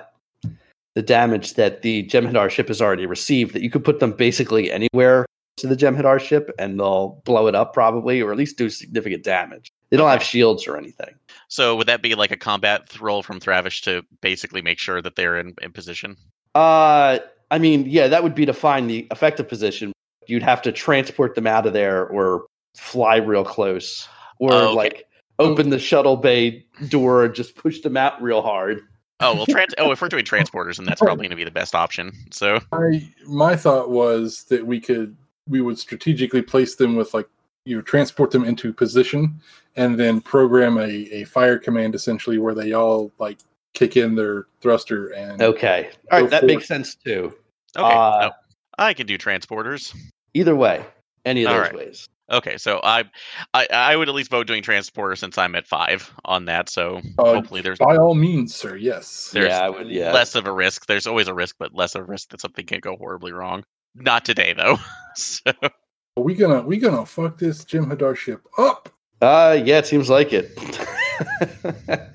the damage that the Jem'Hadar ship has already received that you could put them basically anywhere to the Jem'Hadar ship and they'll blow it up probably or at least do significant damage. They don't have shields or anything. So would that be like a combat role from Thravish to basically make sure that they're in, in position? Uh, I mean, yeah, that would be to find the effective position. You'd have to transport them out of there or fly real close or Oh, okay. like open the shuttle bay door and just push them out real hard. Oh well, trans- oh if we're doing transporters, then that's probably going to be the best option. So I my thought was that we could we would strategically place them with like you know, transport them into position and then program a, a fire command essentially where they all like kick in their thruster and Okay. all right that for makes sense too. okay, Uh, no, I can do transporters. Either way, any of All those right. ways. Okay, so I, I I would at least vote doing transporter since I'm at five on that. So Uh, hopefully there's by all means, sir. Yes. there's yeah, I would. Yeah. less of a risk. There's always a risk, but less of a risk that something can go horribly wrong. Not today though. so Are we gonna we gonna fuck this Jem'Hadar ship up? Uh, yeah, it seems like it.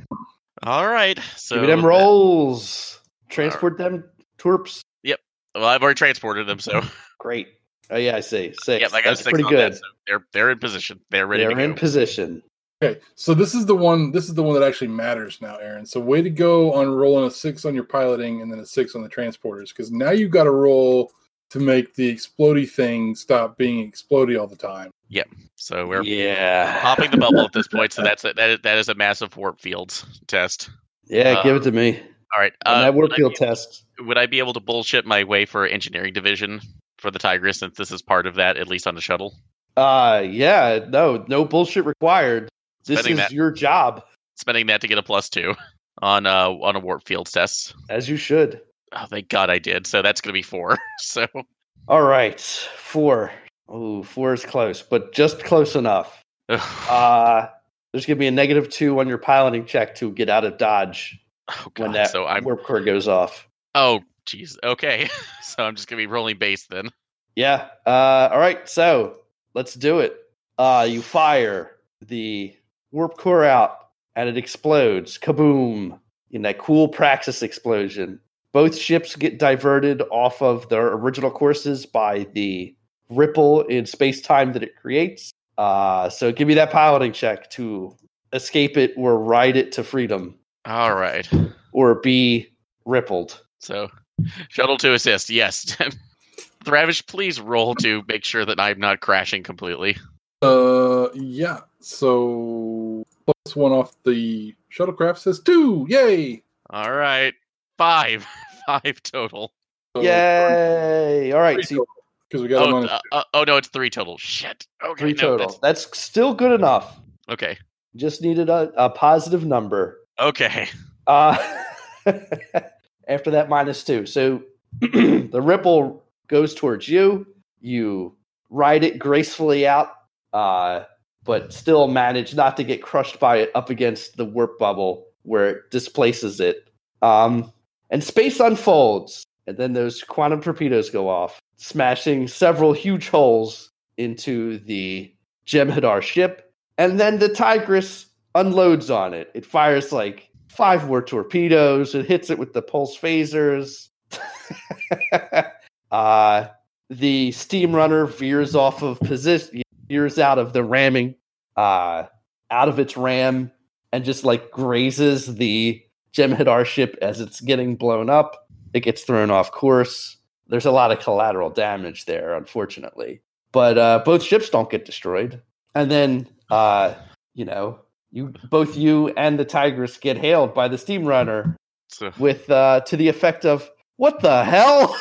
all right, so Give me them that- rolls. Transport them torps. Yep. Well, I've already transported them, so Great. Oh yeah, I see. Six. yeah, I got a That's six pretty good. That, so they're they're in position. They're ready They're to in position. Okay, so this is the one. This is the one that actually matters now, Aaron. So way to go on rolling a six on your piloting and then a six on the transporters, because now you've got to roll to make the explody thing stop being explody all the time. Yep. So we're yeah. popping the bubble at this point. So that's a, that is, that is a massive warp field test. Yeah, give uh, it to me. All right. Uh, that warp would, I field test. would I be able to bullshit my way for engineering division for the Tigris since this is part of that, at least on the shuttle? Uh yeah, no, no bullshit required. This Spending is that- your job, Spending that to get a plus two on uh on a warp field test. as you should. Oh, thank God I did. So that's gonna be four. So All right, four. Oh, four is close, but just close enough. Uh there's gonna be a negative two on your piloting check to get out of dodge oh when that So I'm warp core goes off. oh jeez. Okay. so I'm just gonna be rolling base then. Yeah. Uh all right, so let's do it. Uh you fire the warp core out and it explodes. Kaboom. In that cool praxis explosion. Both ships get diverted off of their original courses by the ripple in space time that it creates. Uh, so give me that piloting check to escape it or ride it to freedom All right. or be rippled. So shuttle to assist. Yes. Thravish, please roll to make sure that I'm not crashing completely. Uh, yeah. So plus one off the shuttlecraft says two. Yay! All right. Five. Five total. Yay! All right, so because we got Oh, uh, oh no, it's three total. Shit. Okay. three no, total. that's- That's still good enough. Okay. Just needed a, a positive number. Okay. Uh, after that, minus two. So the ripple goes towards you. You ride it gracefully out, uh, but still manage not to get crushed by it up against the warp bubble where it displaces it. Um, and space unfolds, and then those quantum torpedoes go off, smashing several huge holes into the Jem'Hadar ship. And then the Tigris unloads on it. It fires like five more torpedoes. It hits it with the pulse phasers. uh, the steam runner veers off of position, veers out of the ramming, uh, out of its ram, and just like grazes the Jem'Hadar ship as it's getting blown up. It gets thrown off course. There's a lot of collateral damage there, unfortunately. But uh, both ships don't get destroyed. And then, uh, you know, you both you and the Tigris get hailed by the steam runner So with uh, to the effect of "What the hell?"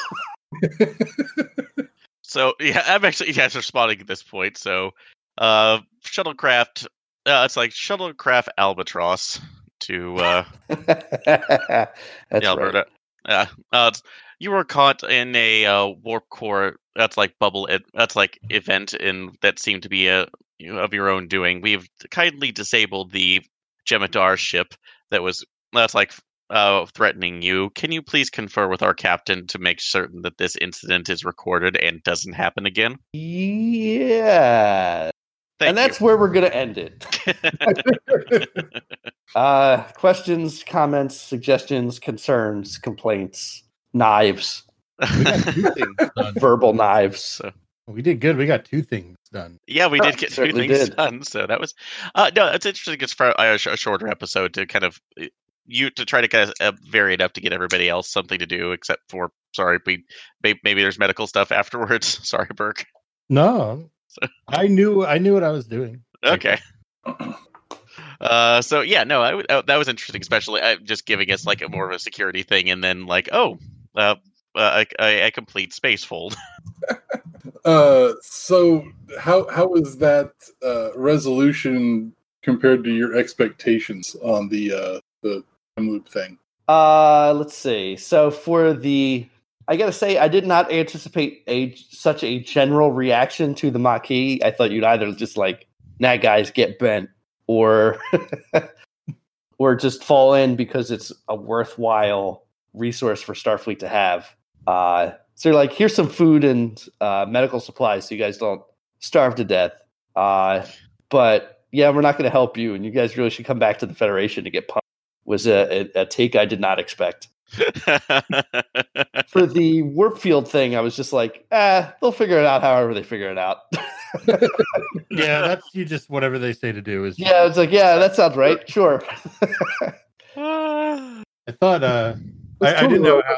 So yeah, I'm actually you guys are spotting at this point. So uh shuttlecraft uh, it's like shuttlecraft albatross to uh That's right. Alberta. Yeah. Uh, you were caught in a uh, warp core that's like bubble it that's like event in that seemed to be a you of your own doing. We've kindly disabled the Jem'Hadar ship that was that's like uh, threatening you. Can you please confer with our captain to make certain that this incident is recorded and doesn't happen again? Yeah, Thank and that's where we're gonna end it. Uh, questions, comments, suggestions, concerns, complaints, knives, We got two things verbal knives. so We did good. We got two things done. Yeah, we Oh, did get two things did. done. So that was uh, no, it's interesting. It's for a, sh- a shorter episode to kind of uh, you to try to kind of uh, vary it up to get everybody else something to do. Except for sorry, we maybe there's medical stuff afterwards. sorry, Burke. No, So- I knew I knew what I was doing. Okay. Uh, so yeah, no, I, w- uh, that was interesting, especially uh, just giving us like a more of a security thing, and then like, oh, uh, uh, a, a, a complete space fold. Uh, so how how was that uh, resolution compared to your expectations on the uh, the time loop thing? Uh, let's see. So for the, I gotta say, I did not anticipate a such a general reaction to the Maquis. I thought you'd either just like, nah, guys, get bent, or or just fall in because it's a worthwhile resource for Starfleet to have. Uh, so you're like, here's some food and uh, medical supplies, so you guys don't starve to death. Uh, but yeah, we're not going to help you, and you guys really should come back to the Federation to get pumped. Was a, a, a take I did not expect for the warp field thing, I was just like, ah, they'll figure it out however they figure it out. Yeah, that's you. Just whatever they say to do is. yeah, it's like, yeah, that sounds right. Sure. I thought. uh That's I, I didn't know what how.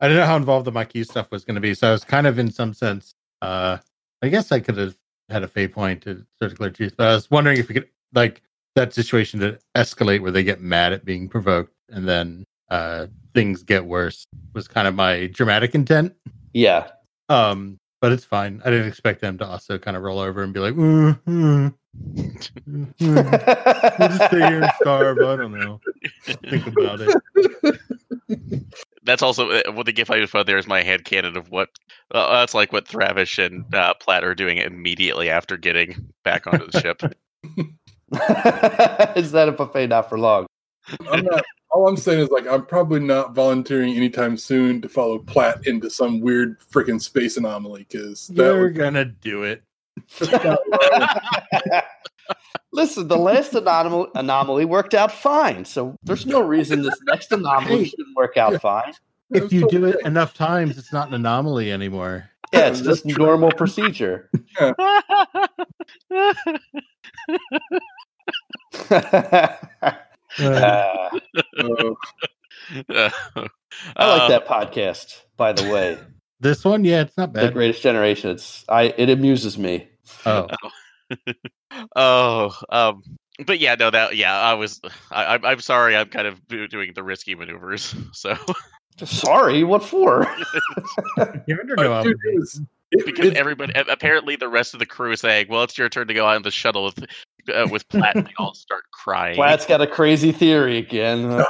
I would do. I didn't know how involved the Maquis stuff was going to be, so I was kind of in some sense. uh I guess I could have had a fate point to circular tooth. But I was wondering if we could like that situation to escalate where they get mad at being provoked and then uh things get worse was kind of my dramatic intent. Yeah. Um, but it's fine. I didn't expect them to also kind of roll over and be like, mm, mm, mm, mm. we'll just stay here and starve. I don't know. Think about it. That's also uh, what the gif I just put there is my hand cannon of what uh, that's like what Thravish and uh, Platt are doing immediately after getting back onto the ship. Is that a buffet not for long? I'm not. All I'm saying is like I'm probably not volunteering anytime soon to follow Platt into some weird freaking space anomaly because that You're would gonna do it. Listen, the last anomal- anomaly worked out fine, so there's no reason this next anomaly shouldn't work out fine. If you do it enough times, it's not an anomaly anymore. Yeah, it's just normal procedure. Uh, Uh, I like that podcast, by the way. This one, yeah, it's not bad. The. Greatest Generation. It's I. It amuses me. Oh, oh, um, but yeah, no, that yeah, I was. I, I'm I'm sorry, I'm kind of doing the risky maneuvers. So Sorry, what for? you're under no dude, it was, it, because everybody, apparently, the rest of the crew is saying, "Well, it's your turn to go out in the shuttle with uh, with Platt," and they all start crying. Platt's got a crazy theory again.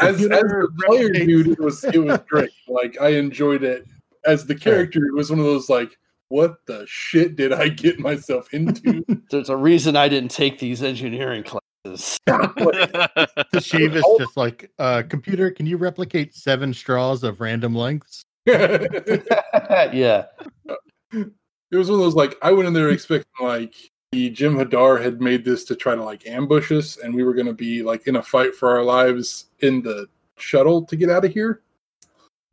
as as Computer the player, dude, it was it was great. Like I enjoyed it. As the character, it was one of those like, what the shit did I get myself into? There's a reason I didn't take these engineering classes. the shave is just like, uh, computer, can you replicate seven straws of random lengths? Yeah. It was one of those like I went in there expecting like the Jem'Hadar had made this to try to like ambush us, and we were going to be like in a fight for our lives in the shuttle to get out of here.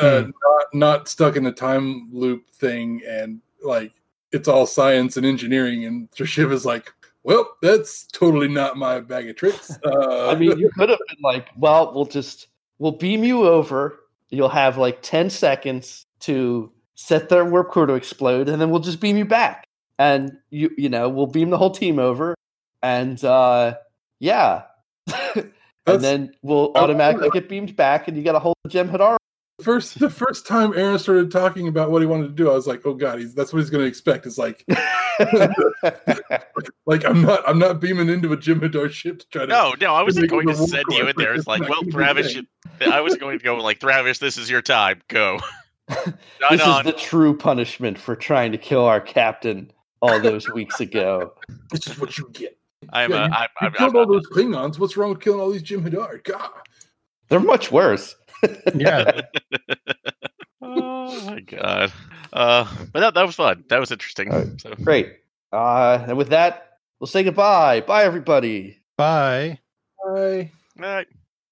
Uh, Hmm. not not stuck in the time loop thing, and like it's all science and engineering, and Shiv is like, well, that's totally not my bag of tricks. Uh, I mean, you could have been like, well, we'll just we'll beam you over. You'll have like 10 seconds to set the warp core to explode, and then we'll just beam you back. And you you know, we'll beam the whole team over. And uh yeah. and then we'll automatically get beamed back, and you got a whole Jem'Hadar. First the first time Aaron started talking about what he wanted to do, I was like, oh god, he's that's what he's going to expect. It's like like I'm not I'm not beaming into a Jem'Hadar ship to try to. no, no, I wasn't going to send you in there. It's like, well, not Travis, I was going to go like, Travis, this is your time. Go. This is on. the true punishment for trying to kill our captain all those weeks ago. This is what you get. I'm, Yeah, uh, you- I'm, You I'm, killed I'm, all those Klingons. What's wrong with killing all these Jem'Hadar? God. They're much worse. Yeah, oh my god. Uh, but that, that was fun. That was interesting. All right. So, Great. Uh, and with that, we'll say goodbye. Bye, everybody. bye. Bye. all right.